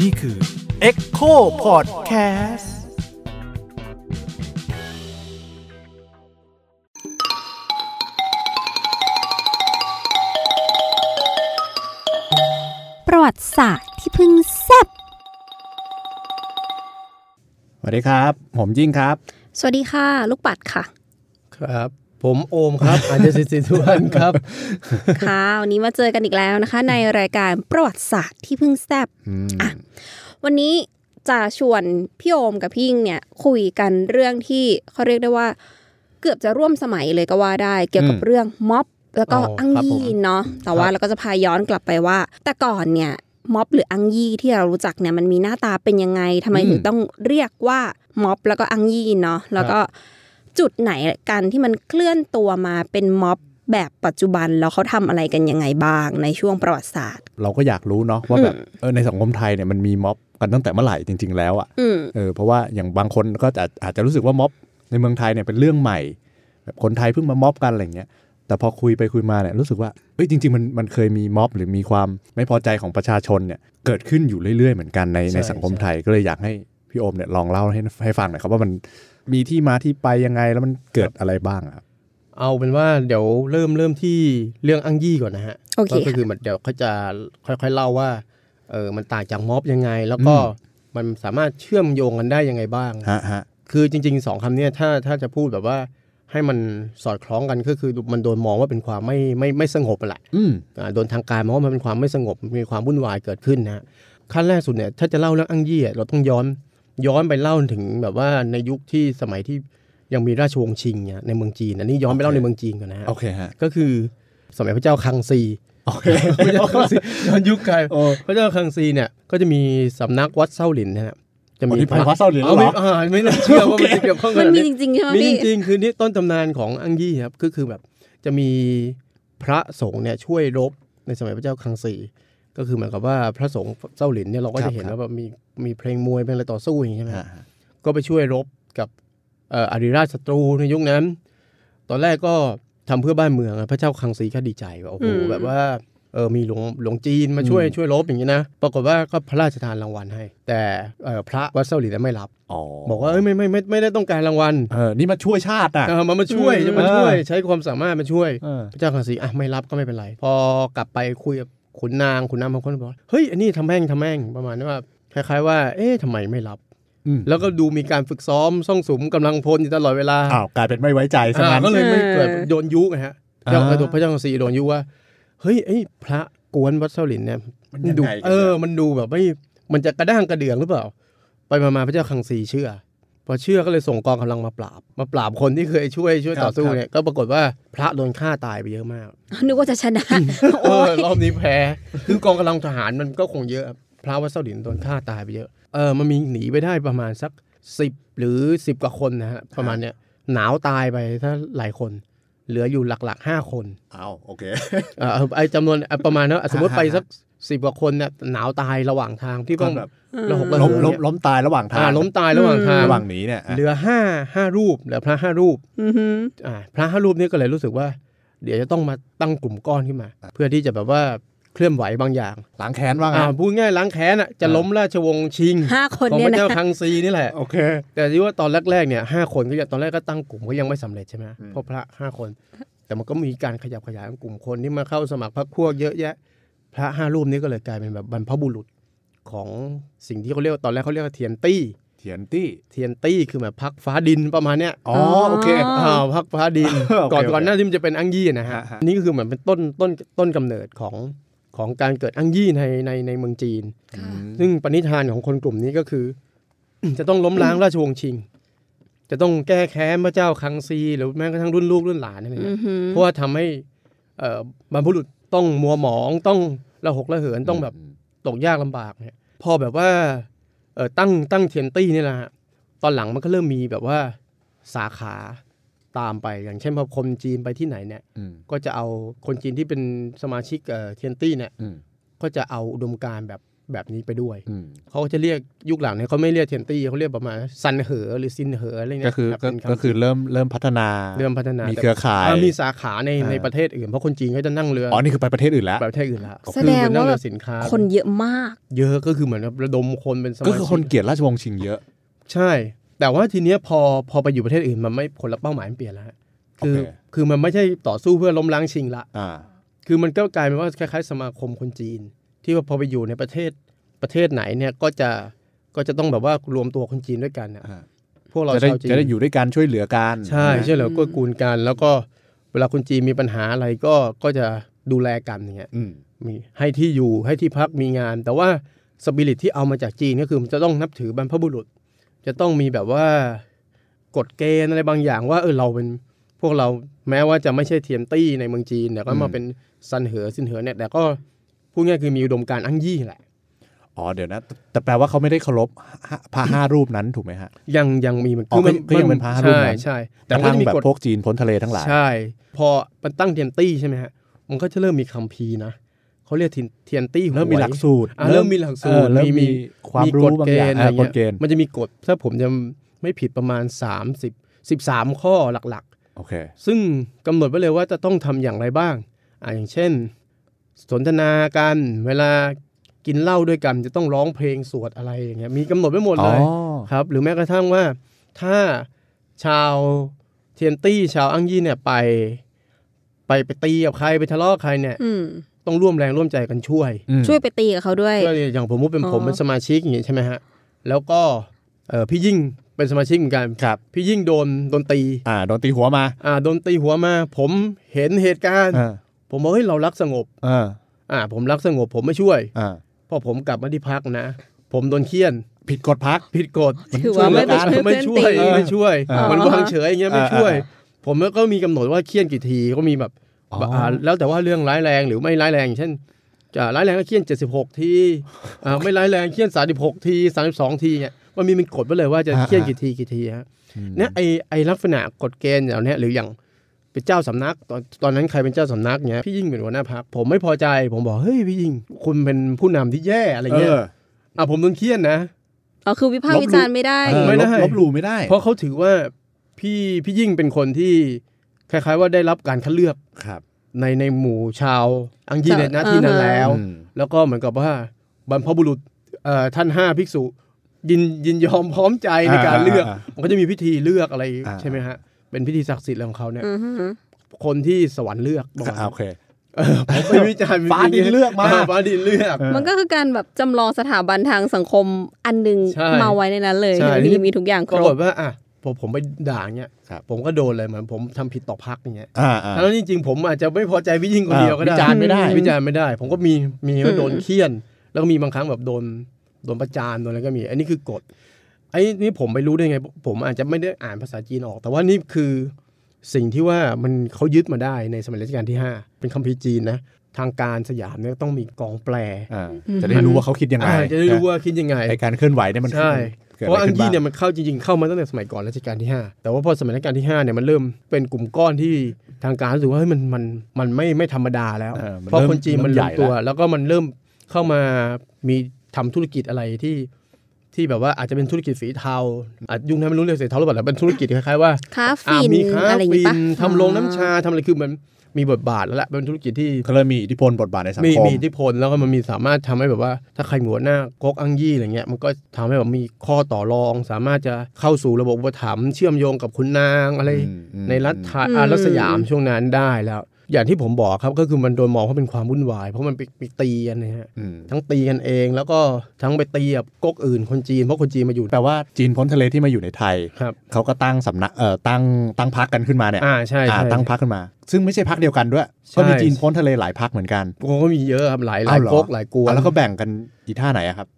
นี่คือ Echo Podcast ประวัติศาสตร์ที่เพิ่งแซบสวัสดีครับ ผมยิ่งครับ สวัสดีค่ะ ลูกปัดค่ะ ครับ ผมโอมครับอาจารย์สิทธิทุวันครับค่ะวันนี้มาเจอกันอีกแล้วนะคะ ในรายการประวัติศาสตร์ที่เพิ่งแซบอะวันนี้จะชวนพี่โอมกับพี่ยิ่งเนี่ยคุยกันเรื่องที่เขาเรียกได้ว่า เกือบจะร่วมสมัยเลยก็ว่าได้เกี่ยวกับอืมเรื่องม็อบแล้วก็อ๋ออัอังครับผมยี่เนาะแต่ว่าครับเราก็จะพาย้อนกลับไปว่า แต่ก่อนเนี่ยม็อบหรืออังยี่ที่เรารู้จักเนี่ยมันมีหน้าตาเป็นยังไงทำไมถึงต้องเรียกว่าม็อบแล้วก็อังยี่เนาะแล้วก็ จุดไหนกันที่มันเคลื่อนตัวมาเป็นม็อบแบบปัจจุบันแล้วเขาทำอะไรกันยังไงบ้างในช่วงประวัติศาสตร์ เราก็อยากรู้เนาะว่าแบบเออในสังคมไทยเนี่ยมันมีม็อบกันตั้งแต่เมื่อไหร่จริง ๆ แล้วอะอืมเออเพราะว่าอย่างบางคนก็จะอาจจะรู้สึกว่าม็อบในเมืองไทยเนี่ยเป็นเรื่องใหม่ แบบคนไทยเพิ่งมาม็อบกันอะไรเงี้ยแต่พอคุยไปคุยมาเนี่ยรู้สึกว่าเอ้ยจริง ๆ มันมันเคยมีม็อบหรือมีความไม่พอใจของประชาชนเนี่ยเกิดขึ้นอยู่เรื่อย ๆ เหมือนกันในใช่ในสังคมไทยก็เลยอยากให้พี่โอมเนี่ยลองเล่าให้ให้ฟังหน่อยครับว่ามัน มีที่มาที่ไปยังไงแล้วมันเกิดอะไรบ้างอะครับ เอาเป็นว่าเดี๋ยวเริ่มเริ่มที่เรื่องอังยี่ก่อนนะฮะโอเคก็คือมันเดี๋ยวเขาจะค่อยๆเล่าว่าเออมันต่างจากม็อบยังไง แล้วก็อืมมันสามารถเชื่อมโยงกันได้ยังไงบ้างฮะฮะคือจริงๆสองคำเนี้ยถ้าถ้าจะพูดแบบว่าให้มันสอดคล้องกันก็คือมันโดนมองว่าเป็นความไม่ไม่ไม่สงบแหละอืมอ่าโดนทางการมองว่ามันเป็นความไม่สงบมีความวุ่นวายเกิดขึ้นนะฮะขั้นแรกสุดเนี่ยถ้าจะเล่าเรื่องอังยี่อะเราต้องย้อน ย้อนไปเล่าถึงแบบว่าในยุคที่สมัยที่ยังมีราชวงศ์ชิงเนี่ยในเมืองจีนอันนี้ย้อนไปเล่าในเมืองจีนก่อนนะฮะโอเคฮะก็คือสมัยพระเจ้าคังซีโอเคพระเจ้าคังซีย้อนยุคไกลโอ้พระเจ้าคังซีเนี่ยก็จะมีสำนักวัดเส้าหลินนะฮะจะอ๋อมีนี่ไปวัดเส้าหลินแล้วเอาเหรไม่ออ่าไม่น่าเชื่อว่ามันจะเกี่ยวข้องกัมันนมีนี้จริงๆใช่ไหมมีพี่จริงๆคือนี่ต้นตำนานของอังยี่ครับก็คือแบบจะมีพระสงฆ์เนี่ยช่วยรบในสมัยพระเจ้าคังซี ก็คือเหมือนกับว่าพระสงฆ์เจ้าหลินเนี่ยเราก็ครัจะบเห็นครับว่าแบบมีมีเพลงมวยเป็นอะไรต่อสู้อย่างนี้ใช่ไหมฮะฮะก็ไปช่วยรบกับเอ่ออาริราชศัตรูในยุคนั้น ตอนแรกก็ทำเพื่อบ้านเมืองอะพระเจ้าคังซีก็ดีใจว่าโอ้โหอืมแบบว่าเออมีหลวงหลวงจีนมาช่วยช่วยรบอย่างนี้นะปรากฏว่าก็พระราชทานรางวัลให้ แต่เอ่อพระวัดเซาหลินไม่รับอ๋อบอกว่าเอ้ยไม่ไม่ไม่ไม่ได้ต้องการรางวัลเออนี่มาช่วยชาติอะเออมามาช่วยอืมจะมาช่วย ใช้ความสามารถมาช่วยเออพระเจ้าคังซีอะไม่รับก็ไม่เป็นไร พอกลับไปคุยกับ ขุนนางขุนนางบางคนบอกเฮ้ยอันนี้ทำแม่งทำแม่งประมาณนี้ว่าคล้ายๆว่า เอ๊ะทำไมไม่รับอืมแล้วก็ดูมีการฝึกซ้อมซ่องสุมกำลังพลอยู่ตลอดเวลาอ้าวกลายเป็นไม่ไว้ใจซะอ่างั้นก็เลยไม่เออเกิดโดนยุนะฮะเจ้าอ่าพระเจ้าคังซีโดนยุว่าเฮ้ยไอ้พระกวนวัดเซาหลินเนี่ยมันยังดูไงกันเออ มันดูแบบไม่มันจะกระด้างกระเดืองหรือเปล่า ไปมามาพระเจ้าคังซีเชื่อพ อเชื่อก็เลยส่งกองกำลังมาปราบ มาปราบคนที่เคยช่วยช่วยต่อสู้เนี่ยก็ปรากฏว่าพระโดนฆ่าตายไปเยอะมากนึกว่าจะชนะเอโอ้อยรอบนี้แพ้คือกองกำลังทหารมันก็คงเยอะ พระวัดเสาหลินโดนฆ่าตายไปเยอะเออมันมีหนีไปได้ประมาณสักสิบหรือสิบกว่าคนนะฮะประมาณเนี้ยหนาวตายไปถ้าหลายคน เหลืออยู่หลักๆห้าคนอ้าวโอเคเออไอจำนวนอะประมาณนั้นอะสมมติฮะไปสัก สิบกว่าคนเนี่ยหนาวตายระหว่างทางที่ต้องแบบระหกระล้เหิมนล้มเนี่ยล้มตายระหว่างทางอ่าล้มตายระหว่างทางระหว่างหนีเนี่ยอะเหลือห้าห้ารูปเหลือพระห้ารูปอือหืออ่าพระห้ารูปนี้ก็เลยรู้สึกว่า เดี๋ยวจะต้องมาตั้งกลุ่มก้อนขึ้นมา เพื่อที่จะแบบว่าเคลื่อนไหวบางอย่างล้างแค้นว่าไงอ่าพูดง่ายล้างแค้นอะจะล้มราชวงศ์ชิงห้าคนของเนี่พยระเจ้านะคังซีนี่แหละโอเค แต่ที่ว่าตอนแรกๆเนี่ยห้าคนก็ยังตอนแรกก็ตั้งกลุ่มก็ยังไม่สำเร็จใช่ไหมอืมเพราะพระห้าคน แต่มันก็มีการขยับขยายของกลุ่มคนที่มาเข้าสมัครพรรคพวกเยอะแยะ พระห้ารูปนี้ก็เลยกลายเป็นแบบบรรพบุรุษของสิ่งที่เขาเรียกว่าตอนแรกเขาเรียกว่าเทียนตี้เทียนตี้เทียนตี้คือแบบพักฟ้าดินประมาณเนี้ยอ๋อโอเคอ่าพักฟ้าดินโอเคก่อนโอเคก่อนหน้าที่มันจะเป็นอังยี่นะฮะฮะฮะนี่ก็คือเหมือนเป็นต้นต้นต้นกำเนิดของของการเกิดอังยี่ในในในเมืองจีนอืมซึ่งปณิธานของคนกลุ่มนี้ก็คือ จะต้องล้มล้างราชวงศ์ชิง จะต้องแก้แค้นพระเจ้าคังซี หรือแม้กระทั่งรุ่นลูกรุ่นหลานอะไรอืเงี้อยหือเพราะว่าทำให้เอ่อบรรพบุรุษ ต้องมัวหมองต้องระหกระเหินต้องแบบตกยากลำบากเนี่ยพอแบบว่าเออตั้งตั้งเทียนตี้นี่แหละฮะตอนหลังมันก็เริ่มมีแบบว่าสาขาตามไปอย่างเช่นพอคนจีนไปที่ไหนเนี่ยอืมก็จะเอาคนจีนที่เป็นสมาชิกเอ่อเทียนตี้เนี่ยอืมก็จะเอาอุดมการณ์แบบ แบบนี้ไปด้วยอืมเขาก็จะเรียกยุคหลังเนี่ยเขาไม่เรียกเทียนตี้เขาเรียกประมาณซันเหอหรือซินเหออะไรเนี่ยก็คือรับก็เป็นำก็คือเริ่มเริ่มพัฒนาเริ่มพัฒนามีเครือข่ายอ่มีสาขาในอ่าในประเทศอื่นเพราะคนจีนเขาจะนั่งเรืออ๋อนี่คือไปประเทศอื่นแล้วประเทศอื่นละแสดงคือเป็นนั่งว่าเรือสินค้า คนเยอะมาก เยอะก็คือเหมือนกับระดมคนเป็นสมาก็ชิคือคนเกลียดราชวงศ์ชิงเยอะ ใช่ แต่ว่าทีเนี้ยพอพอไปอยู่ประเทศอื่นมันไม่คนละเป้าหมายมันเปลี่ยนแล้วฮะคือโอเคคือมันไม่ใช่ต่อสู้เพื่อล้มล้างชิงละอ่าคือมันก็กลายเป็นว่าคล้ายๆสมาคมคนจีน ที่ว่าพอไปอยู่ในประเทศประเทศไหนเนี่ยก็จะก็จะต้องแบบว่ารวมตัวคนจีนด้วยกันน่ะอ่าพวกเราจะได้ชาวจีนจะได้อยู่ด้วยกันช่วยเหลือกันใช่ใช่เหรอก็กูลกัน แล้วก็เวลาคนจีนมีปัญหาอะไรก็ก็จะดูแลกันอย่างเงี้ยอืมมีให้ที่อยู่ให้ที่พักมีงาน แต่ว่าสปิริตที่เอามาจากจีนก็คือมันจะต้องนับถือบรรพบุรุษ จะต้องมีแบบว่ากฎเกณฑ์อะไรบางอย่างว่าเออเราเป็นพวกเราแม้ว่าจะไม่ใช่เทียนตี้ในเมืองจีนแต่ก็มาเป็นซันเหอซินเหอเนี่ยแต่ก็ พูดง่ายคือมีอุดมการณ์อั้งยี่แหละอ๋อเดี๋ยวนะ แต่แปลว่าเขาไม่ได้เคารพห้าพระห้ารูปนั้นถูกไหมฮะ ยังยังมีมันอ๋อก็ก็ยังเป็นพระรูปใช่นั้นใช่แต่แต่มันทางก็จะมีแบบกฎพวกจีนพ้นทะเลทั้งหลาย ใช่ พอมันตั้งเทียนตี้ใช่ไหมฮะ มันก็จะเริ่มมีคัมภีร์นะเขาเรียกเทียนตี้หวยเริ่มมีหลักสูตรอะเริ่มมีหลักสูตรเออเริ่มมีความรู้กฎบางเกอย่างณฑ์อะไรอ่ากเงี้ฎยเกณฑ์มันจะมีกฎถ้าผมจะไม่ผิดประมาณ 30 13 ข้อหลักโอเคๆซึ่งกำหนดไว้เลยว่าจะต้องทำอย่างไรบ้างอ่าอย่างเช่น สนทนากัน เวลากินเหล้าด้วยกันจะต้องร้องเพลงสวดอะไรอย่างเงี้ยมีกำหนดไว้หมดอ๋เลอยครับ หรือแม้กระทั่งว่าถ้าชาวเทียนตี้ชาวอังยี่เนี่ยไป ไปไปตีกับใครไปทะเลาะกับใครเนี่ยอืมต้องร่วมแรงร่วมใจกันช่วยอืมช่วยไปตีกับเขาด้วยก็อย่างผมว่าเป็นอ๋อผมเป็นสมาชิกอย่างเงี้ยใช่ไหมฮะแล้วก็เออพี่ยิ่งเป็นสมาชิกเหมือนกันครับ พี่ยิ่งโดนโดนตี อ่าโดนตีหัวมา อ่าโดนตีหัวมา ผมเห็นเหตุการณ์อ่า ผมบอกเฮ้ยเรารักสงบอ่าอ่า ผมรักสงบผมไม่ช่วยอ่าพอผมกลับมาที่พักนะ ผมโดนเคี่ยนผิดกฎพักผิดกฎถือว่าไม่ไปช่วยช่วยไม่ช่วยเพื่อนตีไม่ช่วยอ่ามัมันวางเฉยอย่างเงี้ยไม่ช่วยอ่าอ่าผมก็มีกำหนดว่าเคี่ยนกี่ทีก็มีแบบอ๋ออ่าแล้วแต่ว่าเรื่องร้ายแรงหรือไม่ร้ายแรงอย่างเช่นจะร้ายแรงก็เคี่ยน 76 ทีอ่าไม่ร้ายแรงเคี่ยน 36 ที 32 ทีเนี่ยมันมีเป็นกฎไว้เลยว่าจะเคี่ยนกี่ทีกี่ทีฮะเนี่ยไอไอลักษณะกฎเกณฑ์อย่างเนี้ยหรืออย่าง เป็นเจ้าสำนักตอนตอนนั้นใครเป็นเจ้าสำนักเนี้ยพี่ยิ่งเป็นหัวหน้าพักผมไม่พอใจ ผมบอกเฮ้ยพี่ยิ่งคุณเป็นผู้นำที่แย่อะไรเอเงี้ยออะผมโดนเคี่ยนนะอ๋อคือวิพากษ์วิจารณ์ไม่ได้เออไม่ได้ลบลบหลู่ไม่ได้ เพราะเขาถือว่าพี่พี่ยิ่งเป็นคนที่คล้าย ๆ ว่าได้รับการคัดเลือกครับ ในในหมู่ชาวอังยีในชาวหน้าที่นั้นอ่าฮะแล้วอืมแล้วก็เหมือนกับว่าบรรพบุรุษเอ่อท่านห้าภิกษุ ยินยินยอมพร้อมใจในการเลือกอ่ามันก็จะมีพิธีเลือกอะไรอ่าใช่ไหมฮะ เป็นพิธีศักดิ์สิทธิ์อะไรของเขาเนี่ยอือหือคนที่สวรรค์เลือกบอกอ่าโอเคเออผมไปวิจารณ์ฟ้าดินเลือกมาฟ้าดินเลือกเออมันก็คือการแบบจำลองสถาบันทางสังคมอันหนึงใช่มาไว้ในนั้นเลยใช่มีมีทุกอย่างคปรรากฏบว่าอะพอผมไปด่าเงี้ยครับผมก็โดนเลยเหมือนผมทำผิดต่อพักอย่างเงี้ยอ่าอ่าทั้งนั้นจริงๆผมอาจจะไม่พอใจพี่ยิ่งคนเดียวก็ได้อ่าวิจารณ์ไม่ได้วิจารณ์ไม่ได้ ผมก็มีมีอืมโดนเคี่ยน แล้วก็มีบางครั้งแบบโดนโดนประจานโดนอะไรก็มี อันนี้คือกฎ ไอ้นี่ผมไปรู้ได้ไง ผมอาจจะไม่ได้อ่านภาษาจีนออก แต่ว่านี่คือสิ่งที่ว่ามันเขายึดมาได้ในสมัยรัชกาลที่ 5 เป็นคัมภีร์จีนนะทางการสยามเนี่ยต้องมีกองแปลอ่าจะได้รู้ว่าเขาคิดยังไงอ่าจะได้รู้ว่าคิดยังไงไอการเคลื่อนไหวเนี่ยมันใช่กิดเพราะอะไรอังขึ้ยี่บ้เนี่ยมันเข้าจริงๆเข้ามาตั้งแต่สมัยก่อนรัชกาลที่ 5 แต่ว่าพอสมัยรัชกาลที่5เนี่ยมันเริ่มเป็นกลุ่มก้อนที่ทางการรู้สึกว่าเฮ้ยมันมันมันไม่ไม่ธรรมดาแล้วเออมันเพราะเริ่มคนจีนมันเริ่รมวใหญ่มตัวแล้วแล้วก็มันเริ่มเข้ามามีทำธุรกิจอะไรที่ ที่แบบว่าอาจจะเป็นธุรกิจสีเทาอาจยุคนั้นไม่รู้เรียกสีเทาหรือเปล่าแต่เป็นธุรกิจคล้ายๆว่าค้าอ่าฟินมีค้าอะไรอย่างฟิงี้นปะทำโรงน้ำชาทำอะไรคือมันมีบทบาทแล้วแหละเป็นธุรกิจที่ก็เริ่มมีอิทธิพลบทบาทในสังมีคมมีอิทธิพลแล้วก็มันมีสามารถทำให้แบบว่า ถ้าใครหัวหน้าก๊กอังยี่อะไรเงี้ยมันก็ทำให้แบบมีข้อต่อรอง สามารถจะเข้าสู่ระบบอุปถัมภ์เชื่อมโยงกับคุณนางอะไรอืมอืมในรัฐไทยอ่ารัฐสยามช่วงนั้นได้แล้ว อย่างที่ผมบอกครับก็คือมันโดนมองว่าเป็นความวุ่นวาย เพราะมันไปไปตีกันนะฮะอืมทั้งตีกันเองแล้วก็ทั้งไปตีกับก๊กอื่นคนจีนเพราะคนจีนมาอยู่แปลว่าจีนพ้นทะเลที่มาอยู่ในไทยครับเขาก็ตั้งสำนักเอ่อตั้งตั้งพักกันขึ้นมาเนี่ยอ่าใช่อ่าใช่ตั้งพักขึ้นมา ซึ่งไม่ใช่พักเดียวกันด้วยใช่ก็มีจีนพ้นทะเลหลายพักเหมือนกันโอ้ก็มีเยอะครับหลายหลายอ้าวเหรอก๊กหลายกวนอะแล้วก็แบ่งกันอีท่าไหนอะครับ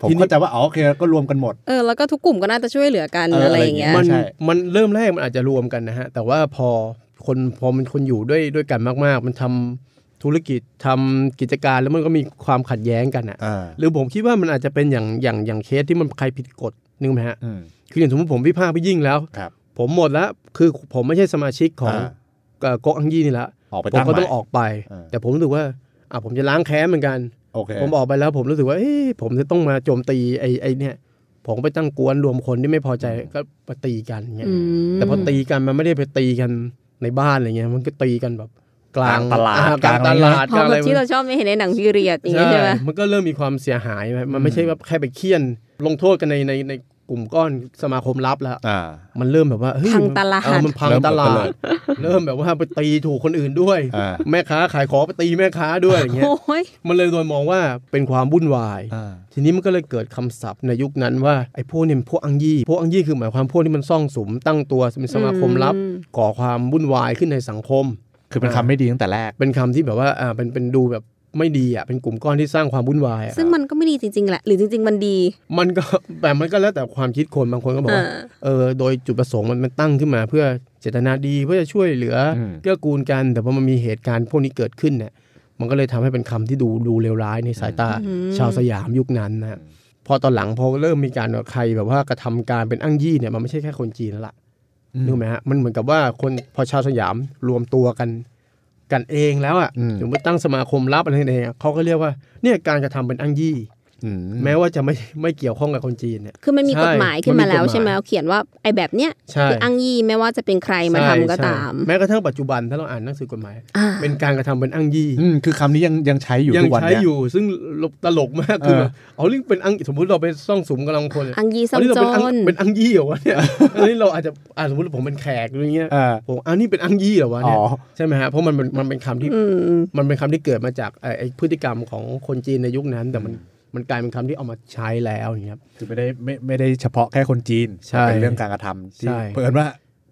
ผมทีนี้เข้าใจว่าอ๋อโอเคก็รวมกันหมดเออแล้วก็ทุกกลุ่มก็น่าจะช่วยเหลือกันเออออะไรอย่างเงี้ยอะไรมันใช่มันเริ่มแรกมันอาจจะรวมกันนะฮะแต่ว่าพอ คนพอมันคนอยู่ด้วยด้วยกันมาก ๆ มันทำธุรกิจทำกิจการแล้วมันก็มีความขัดแย้งกันอะอ่าหรือผมคิดว่ามันอาจจะเป็นอย่างอย่างอย่างเคสที่มันใครผิดกฎนึกไหมฮะอืมคืออย่างสมมติผมวิพากษ์พี่ยิ่งแล้วครับผมหมดแล้วคือผมไม่ใช่สมาชิกของอ่าเอ่อก๊กอังยี่นี่ละออกไปผมตั้งก็ใหม่ต้องออกไปอ่าแต่ผมรู้สึกว่าอะผมจะล้างแค้นเหมือนกันโอเคผมออกไปแล้วผมรู้สึกว่าเอ้ผมจะต้องมาโจมตีไอ้ไอ้เนี่ยผมก็ไปตั้งกวนรวมคนที่ไม่พอใจก็ไปตีกันเงี้ยอืมแต่พอตีกันมันไม่ได้ไปตีกัน ในบ้านอะไรเงี้ยมันก็ตีกันแบบกลางกลางตลาดอ่กลางกตลางลาดเพกลางราะอะไรแบบที่เราชอบไม่เห็นในหนังพีเรียดอย่างเงี้ยใช่ไหมมันก็เริ่มมีความเสียหายไหมมันไม่ใช่ว่าแค่ไปเคี่ยนลงโทษกันในในใน กลุ่มก้อนสมาคมลับแล้วอ่ามันเริ่มแบบว่าเฮ้ยพังตลาดเออมันพังเริ่มตลาเปิดดเริ่มแบบว่าไปตีถูกคนอื่นด้วยอ่าแม่ค้าขายของไปตีแม่ค้าด้วยอย่างเงี้ยโอ้ยมันเลยโดนมองว่าเป็นความวุ่นวายอ่าทีนี้มันก็เลยเกิดคำศัพท์ในยุคนั้นว่าไอ้พวกเนี่ยมันพวกอังยี่พวกอังยี่คือหมายความพวกที่มันซ่องสุมตั้งตัวเป็นสมาคมลับอืมก่อความวุ่นวายขึ้นในสังคมคือเป็นคำไม่ดีตั้งแต่แรก เป็นคำที่แบบว่า อ่า เป็น เป็นดูแบบ ไม่ดีอะเป็นกลุ่มก้อนที่สร้างความวุ่นวายอะซึ่งมันก็ไม่ดีจริงๆแหละหรือจริง ๆ มันดี มันก็แต่มันก็แล้วแต่ความคิดคนบางคนก็บอกว่าอ่าเออโดยจุดประสงค์มันมันตั้งขึ้นมา เพื่อเจตนาดีเพื่อจะช่วยเหลืออมเกื้อกูลกัน แต่พอมันมีเหตุการณ์พวกนี้เกิดขึ้นเนี่ยมันก็เลยทำให้เป็นคำที่ดูดูเลวร้ายในสายตาอืมชาวสยามยุคนั้นนะพอตอนหลังพอเริ่มมีการแบบใครแบบว่ากระทำการเป็นอ้างยี่เนี่ยมันไม่ใช่แค่คนจีนแล้วล่ะนึกไหมฮะมันเหมือนกับว่าคนพอชาวสยามรวมตัวกัน กันเองแล้วอะอืมสมมติตั้งสมาคมลับอะไรเองอะเขาก็เรียกว่าเนี่ยการกระทำเป็นอ้างยี่อืม แม้ว่าจะไม่ไม่เกี่ยวข้องกับคนจีนเนี่ย คือมันมีใช่กฎหมายขึ้นมาแล้วมันมีกฎหมายใช่ไหมเขียนว่าไอ้แบบเนี้ยใช่คืออ้างยี่ไม่ว่าจะเป็นใครมาทำก็ใช่ตามใช่แม้กระทั่งปัจจุบันถ้าเราอ่านหนังสือกฎหมายอ่าเป็นการกระทำเป็นอ้างยี่อืมคือคำนี้ยังยังใช้อยู่ยัทุกวันใช้เนี้ยอยู่ ซึ่งตลกมากคือเออแบบเอาเรื่องเป็นอ้างสมมติเราไปซ่องสุมกำลังคนเนี่ยอ้างยี่ซ่ออัมนนี้เราโจเป็นอ้างรเป็นอ้างยี่เหรอวะเนี่ยอันนี้เราอาจจะอ่าสมมติผมเป็นแขกอะไรเงี้ยอ่าผมอันนี้เป็นอ้างยี่เหรอวะอ๋เนี่อยใช่ไหมฮะเพราะมันมันมันเป็นคำที่อืมมันเป็นคำที่เกิดมาจากไอ้ไอ้พฤติกรรมของคนจีนในยุคนั้นแต่มัน มันกลายเป็นคำที่เอามาใช้แล้วอย่างเงี้ยคือไม่ได้ไม่ไม่ได้เฉพาะแค่คนจีนใช่แต่เป็นเรื่องการกระทำที่ใช่เพิ่นว่า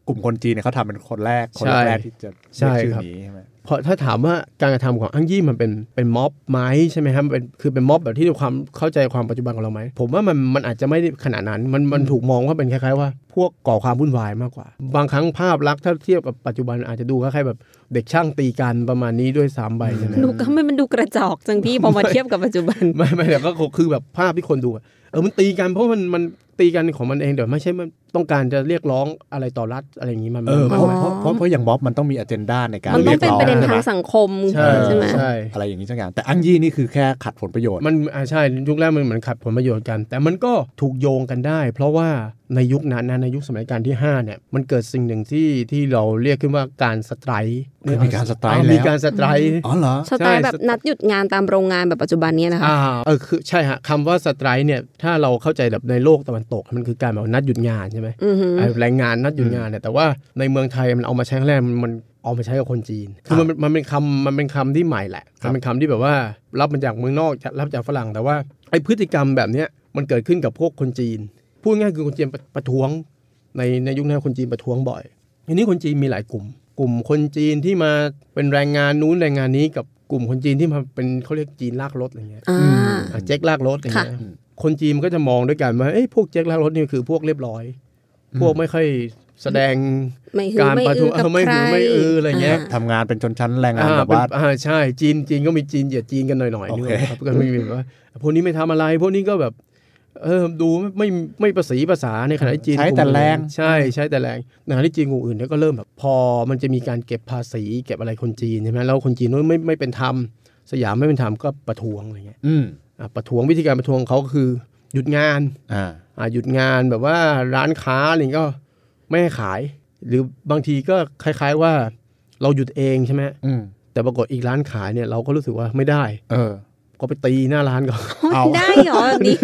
กลุ่มคนจีนเนี่ยเขาทำเป็นคนแรกคนใช่แรกที่จะใช่เรียกชื่อครับนี้ใช่ไหมเพราะถ้าถามว่าการกระทำของอังยี่มันเป็นเป็นม็อบไหมใช่ไหมครับมันเป็นคือเป็นม็อบแบบที่ความเข้าใจความปัจจุบันของเราไหมผมว่ามันมันอาจจะไม่ได้ขนาดนั้นมันมันถูกมองว่าเป็นคล้ายๆว่า พวกก่อความวุ่นวายมากกว่า บางครั้งภาพลักษณ์ถ้าเทียบกับปัจจุบันอาจจะดูคล้ายๆแบบเด็กช่างตีกันประมาณนี้ด้วยซ้ำไปใช่ไหมดูก็ไม่มันดูกระจอกจังพี่พอมาเทียบกับปัจจุบันไม่ไม่แต่ก็คือแบบภาพที่คนดูอะเออมันตีกันเพราะมันมันตีกันของมันเองเดี๋ยวไม่ใช่มันต้องการจะเรียกร้องอะไรต่อรัฐอะไรอย่างนี้มันเออเพมันราะมันเพราะเพราะเพราะอย่างม็อบมันต้องมีอ g e n d a ในการมันต้องเป็นประเด็นใช่ทางไหมสังคมใช่ใช่ไหมใช่อะไรอย่างนี้สักอย่างแต่อังยี่นี่คือแค่ขัดผลประโยชน์มันอ่าใช่ยุคแรกมันเหมือนขัดผลประโยชน์กัน แต่มันก็ถูกโยงกันได้ เพราะว่าในยุคนั้นนะในยุคสมัยการที่5เนี่ยมันเกิดสิ่งหนึ่งที่ที่เราเรียกขึ้นว่าการสไตร์คือมีการสไตร์อ่แล้วมีการสไตร์อ๋อเหรอสไตล์แบบนัดหยุดงานตามโรงงานแบบปัจจุบันเนี้ยนะคะอ่าเออคือใช่ฮะคำว่าสไตร์เนี่ยถ้าเราเข้าใจแบบในโลกตะวันตกมันคือการแบบนัดหยุดงานใช่ไหมอือหือไอ้แรงงานนัดหยุดงานเนี่ยแต่ว่าในเมืองไทยมันเอามาใช้ครั้งแรกมันมันเอามาใช้กับคนจีน คือมันมันเป็นคำมันเป็นคำที่ใหม่แหละครับมันเป็นคำที่แบบว่ารับมาจากเมืองนอกรับจากฝรั่ง แต่ว่าไอ้พฤติกรรมแบบเนี้ยมันเกิดขึ้นกับพวกคนจีน พูดง่ายคือคนจีนประประท้วง ในในยุคนั้นคนจีนประท้วงบ่อยทีนี้คนจีนมีหลายกลุ่ม กลุ่มคนจีนที่มาเป็นแรงงานนู้นแรงงานนี้กับกลุ่มคนจีนที่มาเป็นเขาเรียกจีนลากรถอะไรเงี้ยอ่าอะเจ๊กลากรถอย่างเงี้ยค่ะคนจีนมันก็จะมองด้วยกันว่าเอ้ยพวกเจ๊กลากรถนี่คือพวกเรียบร้อย พวกไม่ค่อยแสดงไม่หือการไม่ประอืท้วองกับไม่ใครหือไม่อืออะไรเงี้ยทำงานเป็นชนชั้นแรงงานอ่าแบบเป็นว่าอ่าใช่จีนจีนก็มีจีนเหยียดจีนกันหน่อยๆโอนึกเคออกไหมครับก็ไม่มีแบบว่าพวกนี้ไม่ทำอะไร พวกนี้ก็แบบเออดูไม่ไม่ไม่ประสีภาษาในขณะที่จีนใช้แต่แรงใช่ใช้แต่แรงในขณะที่จีนกลุ่มอื่นเนี่ยก็เริ่มแบบพอมันจะมีการเก็บภาษีเก็บอะไรคนจีนใช่ไหมแล้วคนจีนนู้นไม่ไม่เป็นธรรมสยามไม่เป็นธรรมก็ประท้วงอะไรเงี้ยอืมอะประท้วงวิธีการประท้วงของเขาก็คือ หยุดงานอ่าอะหยุดงานแบบว่าร้านค้าอะไรก็ไม่ให้ขาย หรือบางทีก็คล้าย ๆว่าเราหยุดเองใช่ไหมอืมแต่ปรากฏอีกร้านขายเนี่ยเราก็รู้สึกว่าไม่ได้ เออ ก็ไปตีหน้าร้านก่อนเอาได้เหรอแบบนี้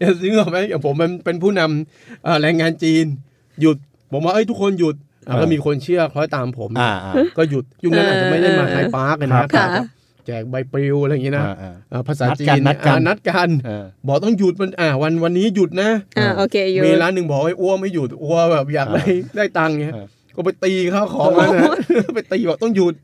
อย่างซึ่งออกไหมอย่างผมเป็นเป็นผู้นำเอ่อแรงงานจีน หยุดผมว่าเอ้ยทุกคนหยุดอะเออก็มีคนเชื่อคล้อยตามผมอ่าอ่าก็หยุดยุคนั้นอาจจะไม่ได้มาไฮปาร์กกันครันะบ แต่ค่ะแจกใบปลิวอะไรอย่างงี้นะอ่าอ่าเอ่อภาษานัดจีกันนนัดกันอะนัดกันเออบอกต้องหยุดมันอ่าวันวันนี้หยุดนะอ่าโอเคอยู่มีร้านหนึ่งบอกให้อ้วไม่หยุดอ้วแบบอยากได้ได้ตังค์เงี้ยเออก็ไปตีข้าวของนั้นนะไปตีบอกต้องหยุด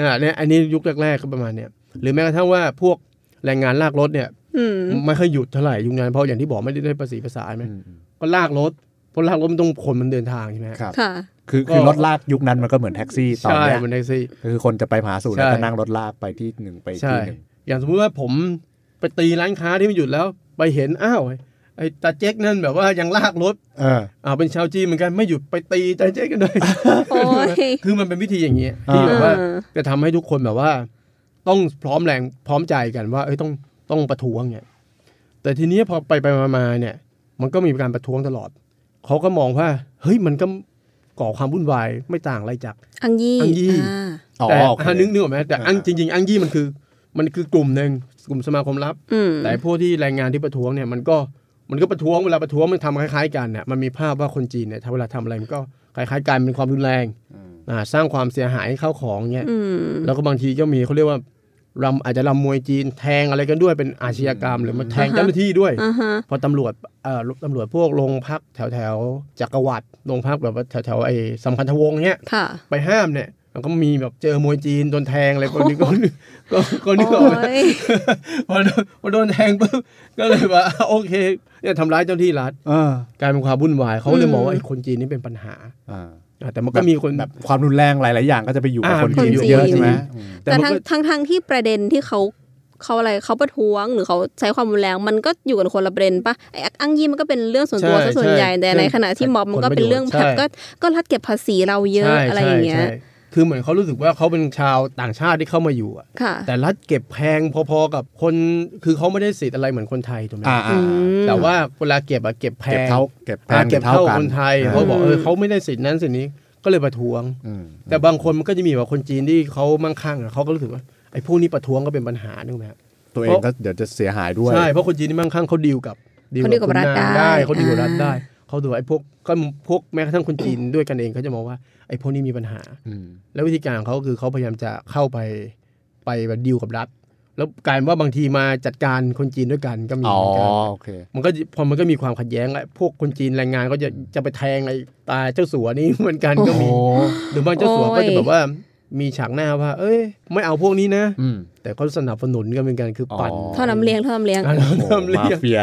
อ่าเนี่ยอันนี้ยุคแรกๆก็ประมาณเนี้ยหรือแม้กระทั่งว่าพวกแรงงานลากรถเนี่ยอืมไม่ค่อยหยุดเท่าไหร่ยุคนั้นเพราะอย่างที่บอกไม่ได้ได้ภาษีภาษาใช่ไหมอืมอืมก็ลากรถเพราะลากรถมันต้องคนมันเดินทางใช่ไหมครับ ค่ะคือก็คือรถลากยุคนั้นมันก็เหมือนแท็กซี่ตอนใช่เนี้ยมันแท็กซี่คือคนจะไปมหาสูตรแล้วใช่ก็นั่งรถลากไปที่หนึ่งไปใช่ที่หนึ่งอย่างสมมติว่าผมไปตีร้านค้าที่ไม่หยุดแล้ว ไปเห็นอ้าวไอ้ตาเจ๊กนั่นแบบว่ายังลากรถเอออ่าเป็นชาวจีนเหมือนกันไม่หยุดไปตีตาเจ๊กกันเลยโอ้ยคือมันเป็นวิธีอย่างเงี้ยที่อ่าแบบว่าอ่าจะทำให้ทุกคนแบบว่า ต้องพร้อมแรงพร้อมใจกันว่า เอ้ยต้องต้องประท้วงเนี่ยแต่ทีนี้พอไปไปมามาเนี่ย มันก็มีการประท้วงตลอดเขาก็มองว่า เฮ้ยมันก็ ก่อความวุ่นวายไม่ต่างอะไรจากอังยี่อังยี่อ่าอ๋อแต่โอเคอ่านึกนึกออกไหมแต่อังอ่าจริง ๆ อังยี่มันคือ มันคือกลุ่มหนึ่งกลุ่มสมาคมลับอืมแต่พวกที่แรงงานที่ประท้วงเนี่ยมันก็มันก็ประท้วงเวลาประท้วงมันทำคล้ายๆกันเนี่ยมันมีภาพว่าคนจีนเนี่ยถ้าเวลาทำอะไรมันก็คล้ายๆกันเป็นความรุนแรงอ่าสร้างความเสียหายให้เข้าของเนี่ยอืมแล้วก็บางทีก็มีเขาเรียกว่า รำอาจจะรำมวยจีนแทงอะไรกันด้วยเป็นอาชญากรรม หรือมาแทงอ่าฮะเจ้าหน้าที่ด้วยอ่าฮะพอตำรวจเอ่อตำรวจพวกโรงพักแถวแถวๆจักรวรรดิโรงพักแบบว่าแถวแถวๆไอ้สำคัญทวงศ์เนี่ยค่ะไปห้ามเนี่ยมันก็มีแบบเจอมวยจีนโดนแทงอะไรคนนี้ก็ก็ก็นึกออกไหมโอ้ยพอโดนพอโดนแทงปุ๊บก็เลยว่าโอเคเนี่ยทำร้ายเจ้าหน้าที่รัฐเออกลายเป็นความวุ่นวายเขาเลยอืมมองว่าไอ้คนจีนนี่เป็นปัญหาอ่าอะ แต่มันก็มีคนแบบความรุนแรงหลาย ๆ อย่างก็จะไปอยู่กับอ่าคนจีนคนจีนเยอะใช่ไหมอืมแต่แต่มันทั้งก็ทั้งทั้งที่ประเด็นที่เขาเขาอะไรเขาประท้วงหรือเขาใช้ความรุนแรงมันก็อยู่กันคนละประเด็นปะไอ้อังยี่มันก็เป็นเรื่องส่วนตัวใช่ซะส่วนใหญ่ใช่แต่ในขณะที่ม็อบมันก็เป็นเรื่องผลประโยชน์แบบใช่ก็ก็รัดเก็บภาษีเราเยอะใช่อะไรอย่างเงี้ยใช่ใช่ คือเหมือนเขารู้สึกว่าเขาเป็นชาวต่างชาติที่เข้ามาอยู่อะค่ะแต่รัฐเก็บแพงพอๆกับคนคือเขาไม่ได้สิทธิ์อะไรเหมือนคนไทยถูกไหมอ่าอือ่ามแต่ว่าเวลาเก็บอะเก็บแพเก็บงเท่าเก็บแพอ่างเก็บเท่ากันคนไทยอ่าเขาบอกเออเขาไม่ได้สิทธิ์นั้นสิทธิ์นี้ก็เลยประท้วงอืมแต่บางคนมันก็จะมีแบบคนจีนที่เขามั่งคั่งอะเขาก็รู้สึกว่าไอ้พวกนี้ประท้วงก็เป็นปัญหานึกไหมฮะตัวเองก็เดี๋ยวจะเสียหายด้วยใช่เพราะคนจีนที่มั่งคั่งเขาดีลกับเขาดีลกับคุณรัฐนางได้เขาดีลกับรัฐอ่าได้ เขาดูว่าไอ้พวกก็พวกแม้กระทั่งคนจีนด้วยกันเองเขาจะมองว่าไอ้พวกนี้มีปัญหาอืมแล้ววิธีการของเขาคือเขาพยายามจะเข้าไปไปแบบดีลกับรัฐ แล้วกลายเป็นว่าบางทีมาจัดการคนจีนด้วยกันก็มีอ๋อเหมือนกันโอเคมันก็พอมันก็มีความขัดแย้งไอ้พวกคนจีนแรงงานก็จะจะไปแทงไอ้ตาเจ้าสัวนี้เหมือนกันก็มีโอ้หรือบางเจ้าสัวก็จะแบบว่ามีฉากหน้าว่า เอ้ย ไม่เอาพวกนี้นะอืม แต่เขาสนับสนุนกันเป็นกันคือปั่นอ๋อเท่าน้ำเลี้ยงเท่าน้ำเลี้ยงอ่าโอ้โหทำเรีมายกเฟีย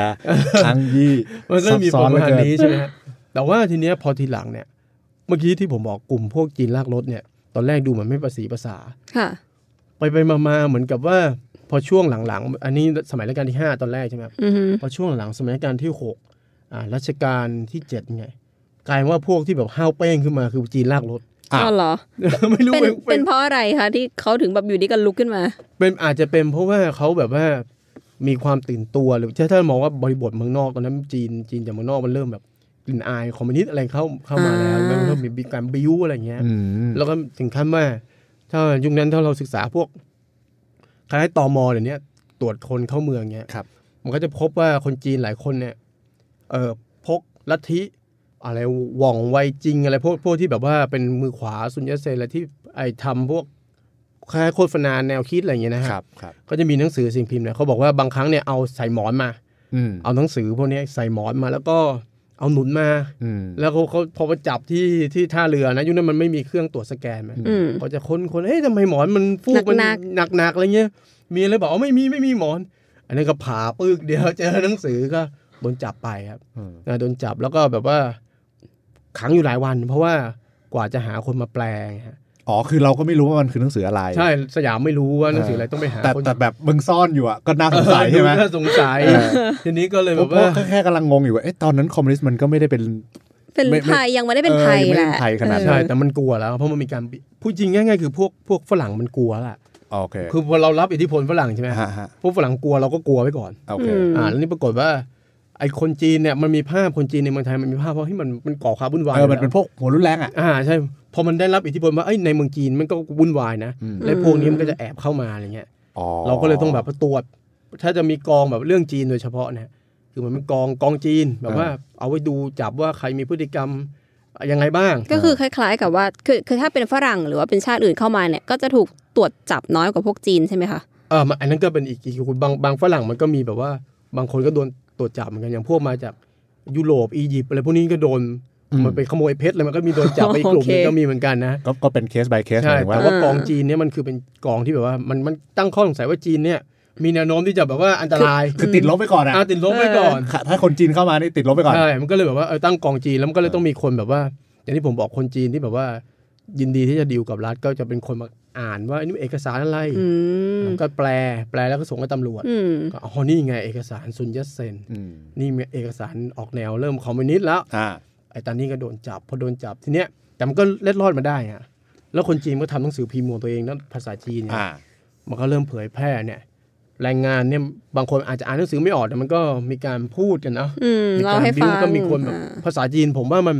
อังยี่มันก็มีผซับซ้อลนเหลือมาเกินนี้ใช่ไหมฮะแต่ว่าทีเนี้ยพอทีหลังเนี่ย เมื่อกี้ที่ผมบอกกลุ่มพวกจีนลากรถเนี่ย ตอนแรกดูเหมือนไม่ประสีภาษาค่ะ ไปไปมามาเหมือนกับว่า พอช่วงหลังๆ อันนี้สมัยรัชกาลที่ 5 ตอนแรกใช่ไหมครับอือฮึพอช่วงหลังสมัยรัชกาลที่6อ่ารัชกาลที่7ไงกลายว่าพวกที่แบบห้าวเป้งขึ้นมาคือจีนลากรถ อะอ๋อเหรอ ไม่รู้เป็นเป็นเป็นเพราะอะไรคะที่เขาถึงแบบอยู่ดีกันลุกขึ้นมา เป็นอาจจะเป็นเพราะว่าเขาแบบว่ามีความตื่นตัวหรือถ้าถ้ามองว่าบริบทเมืองนอกตอนนั้นจีนจีนจากเมืองนอกมันเริ่มแบบกลิ่นอายคอมมิวนิสต์อะไรเข้าเข้ามาแล้วอ่าแล้วมันก็มีการบิวอะไรเงี้ยอืมแล้วก็ถึงขั้นว่า ถ้ายุคนั้นถ้าเราศึกษาพวกคล้ายๆตอมอเดี๋ยวนี้ตรวจคนเข้าเมืองเงี้ยครับมันก็จะพบว่าคนจีนหลายคนเนี่ย เออพกลัทธิ อะไรหว่องไวจริงอะไรพวกพวกที่แบบว่าเป็นมือขวาซุนยัตเซนอะไรที่ไอทำพวกคล้ายๆโฆษณาแนวคิดอะไรอย่างเงี้ยนะฮะครับครับก็จะมีหนังสือสิ่งพิมพ์เนี่ยเขาบอกว่าบางครั้งเนี่ยเอาใส่หมอนมาอืมเอาหนังสือพวกเนี้ยใส่หมอนมาแล้วก็เอาหนุนมาอืมแล้วเขาเขาพอมาจับที่ที่ท่าเรือนะยุคนั้นมันไม่มีเครื่องตรวจสแกนไหมอืมพอจะค้นคนเอ๊ะทำไมหมอนมันฟูกมันหนักหนักๆอะไรเงี้ยมีอะไรบอกว่าไม่มีไม่มีหมอน อันนี้ก็ผ่าปึกเดียวเจอหนังสือก็โดนจับไปครับอืมนะโดนจับแล้วก็แบบว่า ขังอยู่หลายวัน เพราะว่ากว่าจะหาคนมาแปลฮะอ๋อ คือเราก็ไม่รู้ว่ามันคือหนังสืออะไร ใช่ สยามไม่รู้ว่าหนังสืออะไรต้องไปหาแต่คนแต่แบบมึงซ่อนอยู่อะก็น่าสงสัยใช่ไหมเออน่าสงสัยเออทีนี้ก็เลยเพแบราะบว่าว่าแค่กำลังงงอยู่ว่าเอ๊ะตอนนั้นคอมมิวนิสต์มันก็ไม่ได้เป็นเป็นไม่ไม่ไทยยังไม่ได้เป็นเออไทยยังไม่แหได้ละไทยขนาดนั้นใช่แต่มันกลัวแล้วเพราะมันมีการบิพูดจริงง่ายๆคือพวกพวกฝรั่งมันกลัวแหละโอเคคือพอเรารับอิทธิพลฝรั่งใช่ไหมฮะฮะพวกฝรั่งกลัวเราก็กลัวไว้ก่อนโอเคอืมอ่าแล้วนี่ปรากฏว่า ไอ้คนจีนเนี่ยมันมีภาพคนจีนในเมืองไทยมันมีภาพเพราะที่มันมันก่อความวุ่นวายเออมันยู่เป็นพวกหัวรุนแรงอะอ่าใช่พอมันได้รับอิทธิพลว่าเอ้ยในเมืองจีนมันก็วุ่นวายนะอืมและพวกนี้มันก็จะแอบเข้ามาอะไรเงี้ยอ๋อเราก็เลยต้องแบบตรวจถ้าจะมีกองแบบเรื่องจีนโดยเฉพาะเนี่ยคือมันเป็นกองกองจีนแบบว่าเอาไว้ดูจับว่าใครมีพฤติกรรมยังไงบ้าง ก็คือคล้าย ๆ กับว่าคือคือถ้าเป็นฝรั่งหรือว่าเป็นชาติอื่นเข้ามาเนี่ยก็จะถูกตรวจจับน้อยกว่าพวกจีนใช่ไหมคะเออมันอันนั้นก็เป็นอีกอีกบางบางฝรั่งมันก็มีแบบว่าบางคนก็โดน ตรวจจับเหมือนกันอย่างพวกมาจากยุโรปอียิปต์อะไรพวกนี้ก็โดนมันไปขโมยเพชรอะไรมันก็มีโดนจับไปอีกกลุ่มหนึงก็มีเหมือนกันนะก็ก็เป็นเคส by เคสหใช่มายถึงว่าแต่ว่ากองจีนเนี่ยมันคือเป็นกองที่แบบว่ามันมันตั้งข้อสงสัยว่าจีนเนี่ยมีแนวโน้มที่จะแบบว่าอันตรายคือติดลบไปก่อนอะอาติดลบไว้ก่อนค่ะถ้าคนจีนเข้ามานี่ติดลบไปก่อนใช่มันก็เลยแบบว่าเออตั้งกองจีนแล้วมันก็เลยต้องมีคนแบบว่า อย่างที่ผมบอกคนจีนที่แบบว่า ยินดีที่จะดีลกับรัฐก็จะเป็นคนมา อ่านว่าอันนี้เอกสารอะไรอืมก็แปลแปลแล้วก็ส่งให้ตำรวจอืมก็อ๋อนี่ไงเอกสารซุนยัตเซนอืมนี่มีเอกสารออกแนวเริ่มคอมมิวนิสต์แล้วอ่าไอ้ตอนนี้ก็โดนจับพอโดนจับทีเนี้ยแต่มันก็เล็ดรอดมาได้อะแล้วคนจีนก็ทำหนังสือพิมพ์ของตัวเองนั่นภาษาจีนเนี่ยอ่ามันก็เริ่มเผยแพร่เนี่ยแรงงานเนี่ยบางคนอาจจะอ่านหนังสือไม่ออกแต่มันก็มีการพูดกันเนาะอืมมีเราการให้บิ้ฟัวงก็มีคนแบบอ่าภาษาจีนผมว่ามัน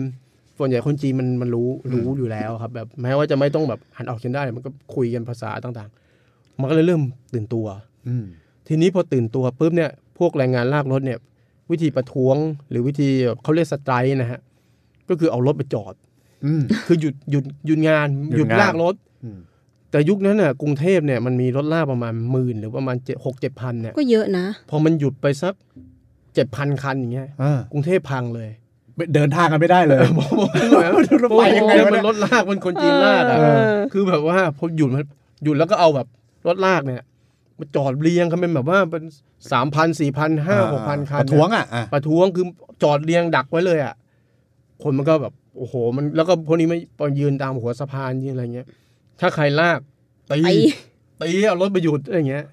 ส่วนใหญ่คนจีนมันมันรู้รู้อยู่แล้วครับ แบบแม้ว่าจะไม่ต้องแบบหันออกเขียนได้ มันก็คุยกันภาษาต่างๆ มันก็เลยเริ่มตื่นตัวอืมทีนี้พอตื่นตัวปุ๊บเนี่ยพวกแรงงานลากรถเนี่ย วิธีประท้วงหรือวิธีเขาเรียกสไตร์นะฮะก็คือเอารถไปจอดอืมคือหยุดหยุดหยุดงานหหยุยุดดงานลากรถอืมแต่ยุคนั้นน่ะกรุงเทพเนี่ยมันมีรถลากประมาณหมื่นหรือประมาณเจ็ดหกเจ็ดพันเนี่ยก็เยอะนะ พอมันหยุดไปสักเจ็ดพันคันอย่างเงี้ยอ่ากรุงเทพพังเลย เดินทางกันไม่ได้เลยไปยังไงมันรถลากมันคนจีนลากอะเออคือแบบว่าพอหยุดมันหยุดแล้วก็เอาแบบรถลากเนี่ยมาจอดเรียงกันเป็นแบบว่าเป็นสามพันสี่พันห้าหกพันคันประท้วงอะอะประท้วงคือจอดเรียงดักไว้เลยอะคนมันก็แบบโอ้โห มันแล้วก็พวกนี้ไม่ปยืนตามหัวสะพานยืนอะไรเงี้ย ถ้าใครลากตีไปตีเอารถไปหยุดอะไรเงี้ย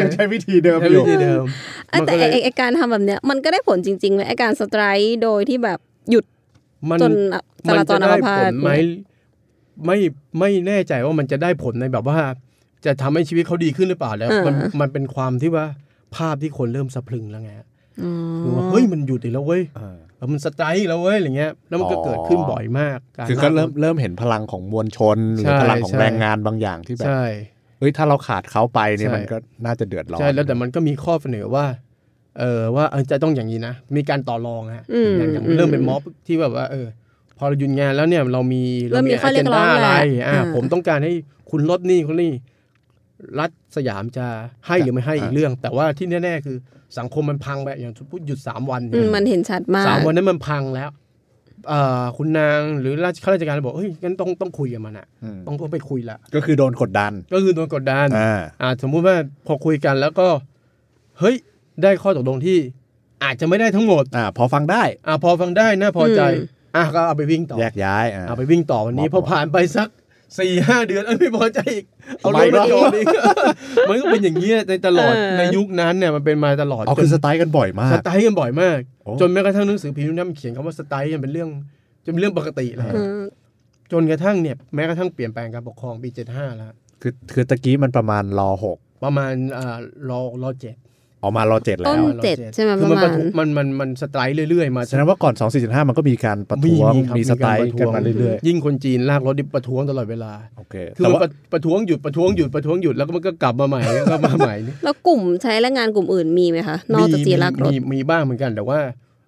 ยังใช้วิธีเดิมใช้อวิยู่ธีเดิมอะมันแต่ก็เลยไอ้ไอ้การทำแบบเนี้ยมันก็ได้ผลจริงๆไหมไอ้การสไตร์โดยที่แบบหยุดมันจนจมันราจจะรอัได้มพาผตลไหมไม่ไม่แน่ใจว่ามันจะได้ผลในแบบว่า จะทำให้ชีวิตเขาดีขึ้นหรือเปล่าแล้ว มันมันเป็นความที่ว่าภาพที่คนเริ่มสะพรึงแล้วไงอ๋อคือว่าเฮ้ยมันหยุดอีกแล้วเว้ยอ่าเออมันสไตร์อีกแล้วเว้ยอะไรเงี้ยแล้วมันก็อ๋อเกิดขึ้นบ่อยมาการคือก็ลาเริ่มเริ่มเห็นพลังของมวลชนหรือใช่พลังของใช่แรงงานบางอย่างที่แบบใช่ เฮ้ยถ้าเราขาดเขาไปเนี่ยใช่ มันก็น่าจะเดือดร้อน ใช่แล้วแต่มันก็มีข้อเสนอว่า เออว่าเออจะต้องอย่างนี้นะ มีการต่อรองฮะอืมอย่างอย่างเริ่มเป็นม็อบที่แบบว่าเออ พอเราหยุดงานแล้วเนี่ยเรามีเริ่มมีข้อเรียกร้องอะไรแหละอ่าอ่า ผมต้องการให้คุณลดหนี่คุณนี่รัฐสยามจะให้หรือไม่ให้อีกเรื่อง แต่ว่าที่แน่ๆคือสังคมมันพังไปอย่างพูดหยุดสามวันอืมมันเห็นชัดมาก สามวันนั้นมันพังแล้วเอ่อ คุณนางหรือราชข้าราชการบอกเฮ้ยงั้นต้องต้องคุยกับมันอะอืมต้องต้องไปคุยละก็คือโดนกดดัน ก็คือโดนกดดันอ่าอ่าสมมุติว่าพอคุยกันแล้วก็ เฮ้ยได้ข้อตกลงที่อาจจะไม่ได้ทั้งหมดอ่าพอฟังได้อ่าพอฟังได้น่าพอใจอืมอะก็เอาไปวิ่งต่อแยกย้ายอ่าเอาไปวิ่งต่อวันนี้มอบพอผ่านไปสักสี่ห้าเดือนเอ้ยไม่พอใจอีกเอารไม่ถมาได้จอดอีกมันก็เป็นอย่างนี้ยในตลอดเออในยุคนั้นเนี่ยมันเป็นมาตลอดอ๋อจคือนสไตล์กันบ่อยมาสกไตล์กันบ่อยมากโอ้ จนแม้กระทั่งหนังสือพิมพ์นั้นเขียนคำว่าสไตล์กันเป็นเรื่องจะเป็นเรื่องปกติเลยอืมจนกระทั่งเนี่ยแม้กระทั่งเปลี่ยนแปลงการปกครองปี75แล้วคือคือตะกี้มันประมาณรอหกประมาณอ่ารอรอเจ็ด ออกมารอเจ็ดต้แล้นวเจ็ดใช่ไหมคืปอระมันมาประณทุมันมันมันสไตล์เรื่อยๆมาแสดงว่าก่อน 2 4 5 มันก็มีการประท้วงครับมีสไตล์ารประกันท้วงมาเรื่อยยิ่งคนจีนลากรถดิประท้วงตลอดเวลาๆโอเคคือแต่มันว่าประประท้วงหยุดประท้วงหยุดประท้วงหยุดแล้วก็มันก็กลับมาใหม่แล้วก็มาใหม่นี่แล้วกลุ่มใช้แรงงานกลุ่มอื่นมีไหมคะนอกจากจีนลากรถมีมีบ้างเหมือนกันแต่ว่า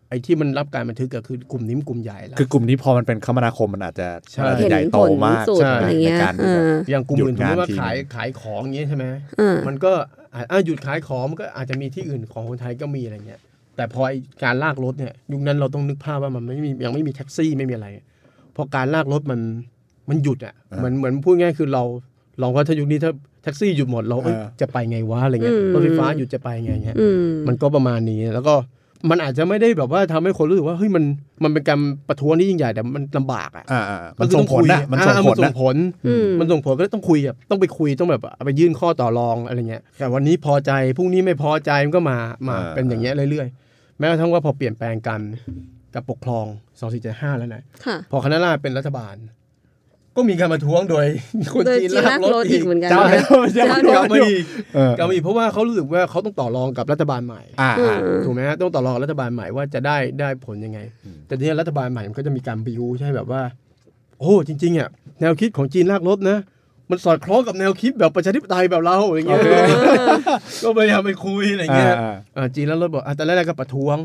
ไอ้ที่มันรับการบันทึกก็คือกลุ่มนี้มันกลุ่มใหญ่แล้วคือกลุ่มนี้พอมันเป็นคมนาคมมันอาจจะใช่มันอาจจะใหญ่โตมากเห็นผลสุดใช่อะไรเงี้ยในการที่แบบเอออย่างกลุ่มอื่นหยุสดมงานมติว่าทีขายขายของอย่างนี้ใช่ไหมอ่ามันก็ อะอะหยุดขายของมันก็อาจจะมีที่อื่นของคนไทยก็มีอะไรเงี้ยแต่พอไอ้การลากรถเนี่ยยุคนั้นเราต้องนึกภาพว่ามันไม่มียังไม่มีแท็กซี่ไม่มีอะไรพอการลากรถมันมันหยุดอะอ่าเหมือนเหมือนพูดง่ายคือเราลองว่าถ้ายุคนี้ถ้าแท็กซี่หยุดหมดเราเอ้ยอ่าจะไปไงวะอะไรเงี้ยอืมรถไฟฟ้าหยุดจะไปไงเงี้ยอืมมันก็ประมาณนี้แล้วก็ มันอาจจะไม่ได้แบบว่าทำให้คนรู้สึกว่าเฮ้ยมันมันเป็นการประท้วงที่ยิ่งใหญ่แต่มันลำบากอะอ่าอ่ามันส่งผลนะมันส่งอ่าผมันลส่นะงผลอืมมันส่งผลก็ต้องคุยแบบต้องไปคุยต้องแบบไปยื่นข้อต่อรองอะไรเงี้ยแต่วันนี้พอใจพรุ่งนี้ไม่พอใจมันก็มามาอ่าเป็นอย่างเงี้ยเรื่อยๆแม้กระทั่งว่าพอเปลี่ยนแปลงกันกับปกครอง 2475 แล้วนะค่ะพอคณะราษฎรเป็นรัฐบาล ก็มีการประท้วงโดยคนโดยจีนจีนลาลากกรรถถอีอีกกเหมือนกันเจ้านะเดียวเจ้าเจ้าเดีเดียยววกลับมาอีกเออกลับมาอีกเพราะว่าเขารู้สึกว่าเขาต้องต่อรองกับรัฐบาลใหม่อ่าอือ่ามถูกไหมฮะต้องต่อรองกับรัฐบาลใหม่ว่าจะได้ได้ผลยังไง แต่ทีนี้รัฐบาลใหม่มันก็จะมีการบิวใช่แบบว่า โอ้จริงๆอะแนวคิดของจีนลากรถนะมันสอดคล้องกับแนวคิดแบบประชาธิปไตยแบบเราอย่างเงี้ยก็พยายามไปคุยอะไรเงี้ยอ่าอ่าจีนลากรถบอกอะแต่แรกๆก็ประท้วง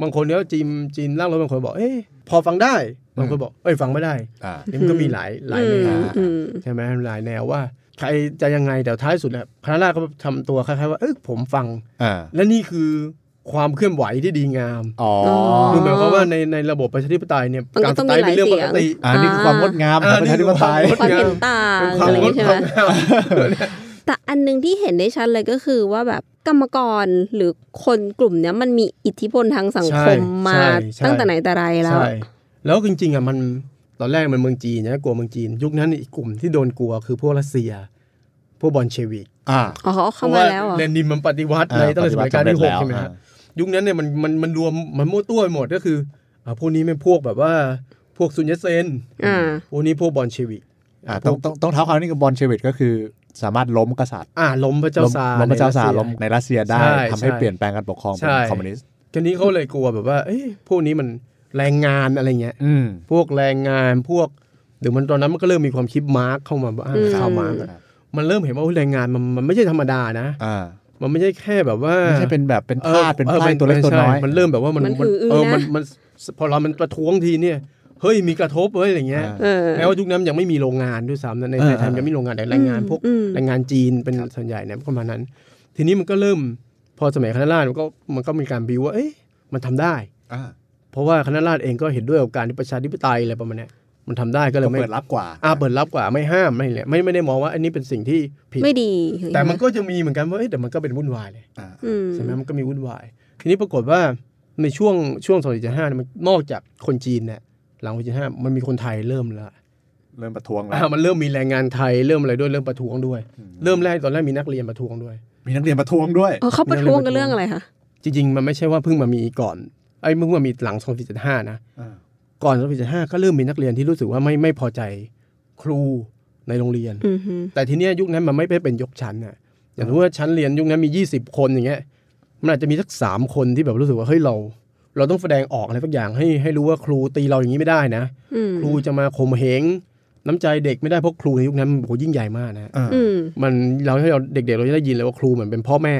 บางคนเนี้ยจีนจีนลากรถบางคนบอกเอ้ยพอฟังได้ บางคนบอกเอ้ยฟังไม่ได้อ่านี่มันก็มีหลายหลายแนวอืมใช่ไหมหลายแนวว่าใครจะยังไงแต่ท้ายสุดเนี่ยคณะราษฎรก็ทำตัวคล้ายๆว่าเอ้ยผมฟังอ่าและนี่คือความเคลื่อนไหวที่ดีงามอ๋อคือหมายความว่าในในระบบประชาธิปไตยเนี่ยมันก็การต้สองไตมีล์เป็นเรื่องหปลายกเสีติยงอ่านี่คือความงดงามของอ่าประชาธิปไตยนี่คือความเห็นต่างเป็นควาอะมไรอย่างงดงี้ใช่ไหมงามแต่อันหนึงที่เห็นได้ชัดเลยก็คือว่าแบบกรรมกรหรือคนกลุ่มเนี้ยมันมีอิทธิพลทางสังคมมาใช่ใช่ตั้งแต่ไหนแต่ไรแล้วใช่ แล้วจริงๆอะมันตอนแรกมันเมืองจีนนะกลัวเมืองจีน ยุคนั้นอีกกลุ่มที่โดนกลัวคือพวกรัสเซีย พวกบอลเชวิกอ่าอ๋อเขาเพเข้าราะมาว่าแล้วเหรอเลนินมันปฏิวัติอ่าในตั้งแต่สมัยการที่หกปฏิวัติใช่ไหมฮะสำเร็จแล้วยุคนั้นเนี่ยมันมันมันรวมมันมั่วตัวไปหมดก็คืออ่าพวกนี้เป็นพวกแบบว่าพวกซุนยัตเซนอ่าพวกนี้พวกบอลเชวิกอ่าต้องต้องต้องเท้าความนี่กับบอลเชวิตก็คือสามารถล้มกษัตริย์ อ่าล้มพระเจ้าล้มซาร์ล้มพระเจ้าซาร์ในล้มในรัสเซียได้ใช่ทำให้ใช่เปลี่ยนแปลงการปกครองเป็นใช่คอมมิวนิสต์ทีนี้เขาเลยกลัวแบบว่าเอ้ยพวกนี้มัน แรงงานอะไรเงี้ยอืมพวกแรงงานพวกหรือมันตอนนั้นมันก็เริ่มมีความคิดมาร์กเข้ามาบ้างอืมข่าวมาร์กอะมันเริ่มเห็นว่าอุ๊ยแรงงานมันมันไม่ใช่ธรรมดานะอ่ามันไม่ใช่แค่แบบว่าไม่ใช่เป็นแบบเป็นออทาสเป็นออไพร่ตัวเล็กตัวน้อยใช่มันเริ่มแบบว่ามันมันหืออื้อเออนะมันมันพอเรามันประท้วงทีเนี่ยเฮ้ยมีกระทบเฮ้ยอะไรเงี้ยอ่าเออแม้ว่ายุคนั้นยังไม่มีโรงงานด้วยซ้ำนะในเออในไทยเออยังไม่มีโรงงานแต่แรงงานพวกอืมแรงงานจีนเป็นส่วนใหญ่เนี่ยประมาณนั้น ทีนี้มันก็เริ่มพอสมัยคณะราษฎรมันก็มันก็มีการบิวว่าเอ๊ะมันทำได้อ่าเพ ราะว่าคณะราษฎรเองก็เห็นด้วยกับการที่ประชาธิปไตยอะไรประมาณเนี้ยมันทำได้ก็เลยก็ไม่เปิดรับกว่าอ่าเปิดรับกว่าไม่ห้ามไม่เลยไม่ไม่ได้มองว่า อันนี้เป็นสิ่งที่ผิดไม่ดี แต่มันก็จะมีเหมือนกันว่าเอ้ยแต่มันก็เป็นวุ่นวายเลยอ่าอืมใช่ไหมมันก็มีวุ่นวาย ทีนี้ปรากฏว่าในช่วงช่วง2 4 5มันนอกจากคนจีนเนี่ยหลัง2 4 5มันมีคนไทยเริ่มแล้วเริ่มประท้วงแล้วอ่ามันเริ่มมีแรงงานไทยเริ่มอะไรด้วยเริ่มประท้วงด้วย เริ่มแรกตอนแรกมีนักเรียนประท้วงด้วย มีนักเรียนประท้วงด้วยเออเขาประท้วงกันเรื่องอะไรคะจริงๆมันไม่ใช่ว่าเพิ่งมามีก่อน ไอ้ยเพิ่งมามีหลัง 2 4 5นะอ่าก่อน 2 4 5ก็เริ่มมีนักเรียนที่รู้สึกว่าไม่ไม่พอใจครูในโรงเรียนอือฮึแต่ทีเนี้ยยุคนั้นมันไม่ได้เป็นยกชั้นน่ะอย่างสมมติว่าชั้นเรียนยุคนั้นมี 20 คนอย่างเงี้ย มันอาจจะมีสักสามคนที่แบบรู้สึกว่าเฮ้ยเรา เราต้องแสดงออกอะไรสักอย่างให้ให้รู้ว่าครูตีเราอย่างนี้ไม่ได้นะอืมครูจะมาข่มเหงน้ำใจเด็กไม่ได้เพราะครูในยุคนั้นโหยิ่งใหญ่มากนะอ่าอืมมันเราให้เราเด็กๆเราจะได้ยินเลยว่าครูเหมือนเป็นพ่อแม่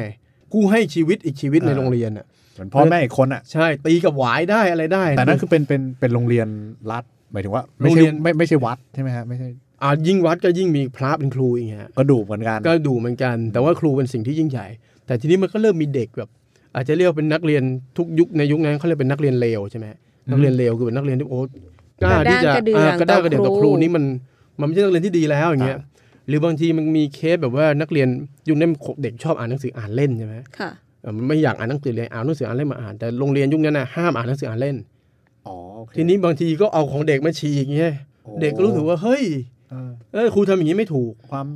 กู้ให้ชีวิตอีกชีวิตในอ่าโรงเรียนอะ เหมือนพ่อแม่อีกคนอะใช่ตีกับหวายได้อะไรได้ แต่นั่นคือเป็นเป็นเป็นโรงเรียนรัฐหมายถึงว่าไม่โรงใช่เรียนไม่ไม่ใช่วัดใช่ไหมฮะไม่ใช่อ่ายิ่งวัดก็ยิ่งมีพระเป็นครูอย่างเงี้ยก็ดูเหมือนกันก็ดูเหมือนกัน แต่ว่าครูเป็นสิ่งที่ยิ่งใหญ่ แต่ทีนี้มันก็เริ่มมีเด็กแบบ อาจจะเรียกว่าเป็นนักเรียนทุกยุคในยุคนั้นเขาเรียกเป็นนักเรียนเลวใช่ไหมนักเรียนเลวคือเป็นนักเรียนที่โอ้กล้าที่จะกระด้างกระเดื่องอ่ากระด้างกระเดื่องต่ต่ออคครูรูนี่มันมันไม่ใช่นักเรียนที่ดีแล้วอย่างเงี้ยหรือบางทีมันมีเคสแบบว่านักเรียนยุคนั้นเด็กชอบอ่านหนังสืออ่านเล่นใช่ไหมค่ะเออมัน ไม่อยากอ่านหนังสือเลยเอาหนังสืออ่านเล่นมาอ่านแต่โรงเรียนยุคนั้นน่ะห้ามอ่านหนังสืออ่านเล่นอ๋อโอเคทีนี้บางทีก็เอาของเด็กมาฉีกอย่างเงี้ยโอ้เด็กก็รู้สึกว่าเฮ้ยเออเออครูทำอย่างนี้ไม่ถูกความ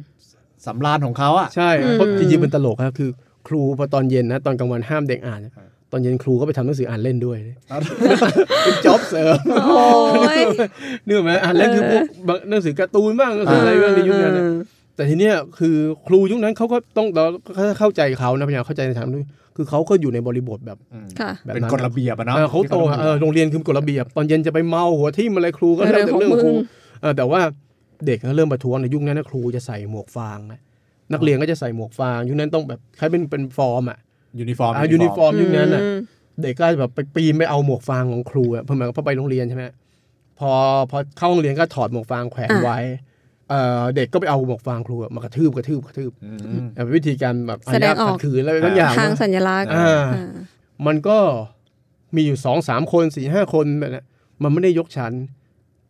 สำราญของเขาอะใช่อืมเพราะจริงๆเป็นตลกครับคือ ครูพอตอนเย็นนะตอนกลางวันห้ามเด็กอ่านตอนเย็นครูก็ไปทำหนังสืออ่านเล่นด้วยเป็นจ็อบเสริมโอ้ยนึกออกไหมอ่านเล่นคือพวกบางหนังสือการ์ตูนบ้างหนังสืออะไรบ้างในยุคนั้นน่ะ แต่ทีเนี้ยคือครูยุคนั้นเขาก็ต้องเราก็เข้าใจเขานะพยายามเข้าใจในทางนู้นคือเขาก็อยู่ในบริบทแบบค่ะแบบเป็นนั้นกฎระเบียบอะเนาะเออเขาโตอะเออโรงเรียนคือกฎระเบียบ ตอนเย็นจะไปเมาหัวทิ่มอะไรครูก็เออเรื่องแต่เรื่องของครูของมึงเออแต่ว่าเด็กก็เริ่มประท้วงในยุคนั้นนะครูจะใส่หมวกฟางนะนักเรียนก็จะใส่หมวกฟางยุคนั้นต้องแบบคล้ายเป็นเป็นฟอร์มอะยูนิฟอร์มอ่ายูนิฟอร์มยุคนั้นอะอืมเด็กก็แบบไปปีนไปเอาหมวกฟางของครูอะเพื่อหมายว่าพอไปโรงเรียนใช่ไหมพอพอเข้าโรงเรียนก็ถอดหมวกฟางแขวนอะไว้ เอ่อเด็กก็ไปเอาหมวกฟางครูอะมากระทืบกระทืบกระทืบอืมเอ่อเป็นวิธีการแบบแสดงออกขัดขืนอะไรบางอย่างทางสัญลักษณ์อ่าอ่ามันก็มีอยู่สองสามคนสี่ห้าคนแบบนั้นมันไม่ได้ยกชั้น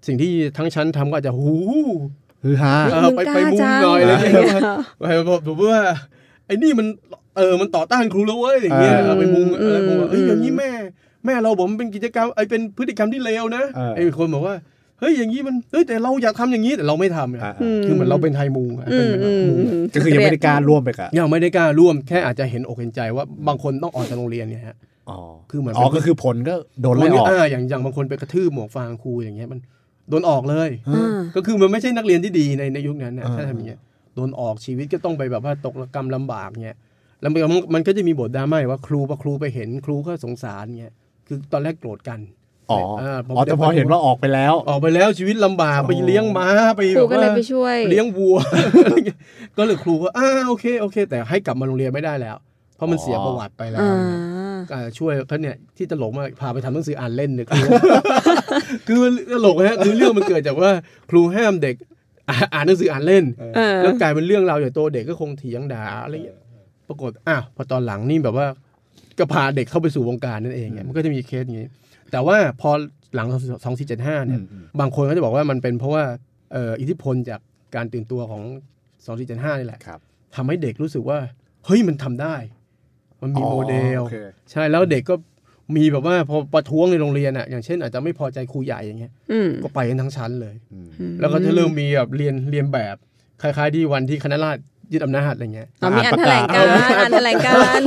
สิ่งที่ทั้งชั้นทำก็อาจจะหูฮือฮาเออไปไปมุมหน่อยอะไรอย่างเงี้ยไปบอกแบบว่าไอ้นี่มันเออมันต่อต้านครูแล้วเว้ยอย่างเงี้ยเออเอาไปมุงอะไรบอกว่าเอ้ยอืมอย่างนี้แม่ แม่เราบอกมันเป็นกิจกรรมไอ้เป็นพฤติกรรมที่เลวนะเออไอ้คนบอกว่า เฮ้ยอย่างนี้มันเฮ้ยแต่เราอยากทำอย่างนี้แต่เราไม่ทำอะอ่าคือเหมือนเราเป็นไทยมุงอะอืเป็นมเป็นอืมมุงอืมก็คือยังไม่ได้กล้าร่วมไปกับยังไม่ได้กล้าร่วมแค่อาจจะเห็นอกเห็นใจว่าบางคนต้องออกจากโรงเรียนเนี่ยฮะอ๋อคือเหมือนอ๋อก็คือผลก็โดนไล่ออกเอออย่างอย่างบางคนไปกระทืบหมวกฟางครูอย่างเงี้ยมันโดนออกเลยอ่าก็คือมันไม่ใช่นักเรียนที่ดีในในยุคนั้นนะอ่าถ้าทำอย่างเงี้ยโดนออกชีวิตก็ต้องไปแบบว่าตกระกรรมลำบากเงี้ยแล้วมันมันมันก็จะมีบทดราม่าว่าครูพอครูไปเห็นครูก็สงสารเงี้ยคือตอนแรกโกรธกัน อ๋อเออผมอ๋อแต่พอเห็นว่าออกไปแล้ว ออกไปแล้วชีวิตลำบากโอ้ไปเลี้ยงม้าไปคแบรูบก็เลยว่าไปช่วย เลี้ยงวัว ก็เลยครูก็อ่าโอเคโอเค แต่ให้กลับมาโรงเรียนไม่ได้แล้ว เพราะมันเสียประวัติไปแล้วอ่าอ่าช่วยเขาเนี่ยที่ตลกมากพาไปทำหนังสืออ่านเล่นเนี่ยคือคือตลกฮะคือเรื่องมันเกิดจากว่าครูห้ามเด็กอ่าอ่านหนังสืออ่านเล่นเออแล้วกลายเป็นเรื่องราวใหญ่โตเด็กก็คงเถียงด่าอะไรเงี้ยปรากฏอ้าวพอตอนหลังนี่แบบว่าก็พาเด็กเข้าไปสู่วงการนั่นเองไงมันก็จะมีเคสอย่างนี้ แต่ว่าพอหลังสองสี่เจ็ดห้าเนี่ยอืมบางคนก็จะบอกว่ามันเป็นเพราะว่าเอ่ออิทธิพลจากการตื่นตัวของสองสี่เจ็ดห้านี่แหละครับทำให้เด็กรู้สึกว่า เฮ้ยมันทำได้ มันมีอ๋อโมเดลโอเคใช่แล้วเด็กก็มีแบบว่าพอประท้วงในโรงเรียนอะอย่างเช่นอาจจะไม่พอใจครูใหญ่อย่างเงี้ยอืมก็ไปกันทั้งชั้นเลยอืมแล้วก็จะเริ่มมีแบบเรียนเรียนแบบคล้ายๆที่วันที่คณะราษฎรยึดอำนาจอะไรเงี้ยอ๋อมีอ่านอ่านแถประลกาศงการณ์อ่านแถลงการณ์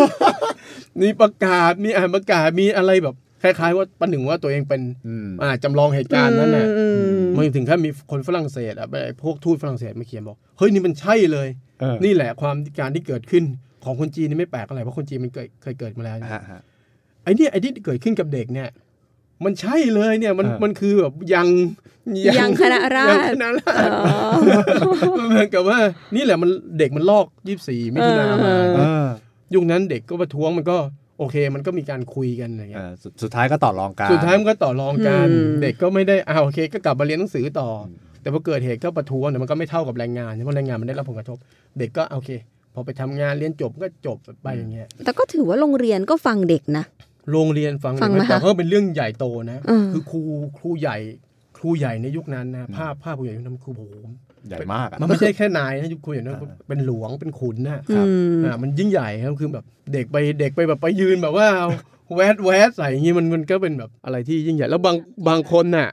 มีประกาศมีอ่านประกาศมีอะไรแบบ คล้ายๆว่าประหนึ่งว่าตัวเองเป็นอืมอ่าจำลองเหตุการณ์นั้นน่ะอืมมันถึงขั้นมีคนฝรั่งเศสอะไอ้พวกทูตฝรั่งเศสมาเขียนบอกเฮ้ยนี่มันใช่เลยเออนี่แหละความการที่เกิดขึ้นของคนจีนนี่ไม่แปลกอะไรเพราะคนจีนมันเคยเคยเกิดมาแล้วฮะฮะไอ้เนี่ยไอ้ที่เกิดขึ้นกับเด็กเนี่ยมันใช่เลยเนี่ยมันเออมันคือแบบยังยังคณะราษฎรยังคณะราษฎรมันเหมือนกับว่า นี่แหละมันเด็กมันลอกยี่สี่มิถุนามาเอเออยุคนั้นเด็กก็ประท้วงมันก็ โอเค มันก็มีการคุยกันอะไรเอเงี้ยอสุดสุดท้ายก็ต่อรองกันสุดท้ายมันก็ต่อรองกันอืมเด็กก็ไม่ได้อ้าวโอเค ก็กลับมาเรียนหนังสือต่ออแต่พอเกิดเหตุก็ประท้วงเนี่ยมันก็ไม่เท่ากับแรงงานเพราะแรงงานมันได้รับผลกระทบ เด็กก็โอเค พอไปทำงานเรียนจบก็จบไปอย่างเงี้ยแต่ก็ถือว่าโรงเรียนก็ฟังเด็กนะโรงเรียนฟังฟังไหมแต่คะก็เป็นเรื่องใหญ่โตนะอืมคือครูครูใหญ่ ครูใหญ่ในยุคนั้นนะภาพภาพครูใหญ่ยุคนั้นคือโอ้โห ใหญ่มากอะมันไม่ใช่แค่นายนะยุคครูใหญ่นั้นเป็นหลวงเป็นขุนนะอืมอ่ามันยิ่งใหญ่ครับคือแบบเด็กไปเด็กไปแบบไปยืนแบบว่าเอาแวดแวดใส่อย่างงี้มันมันก็เป็นแบบอะไรที่ยิ่งใหญ่แล้วบางบางคนน่ะ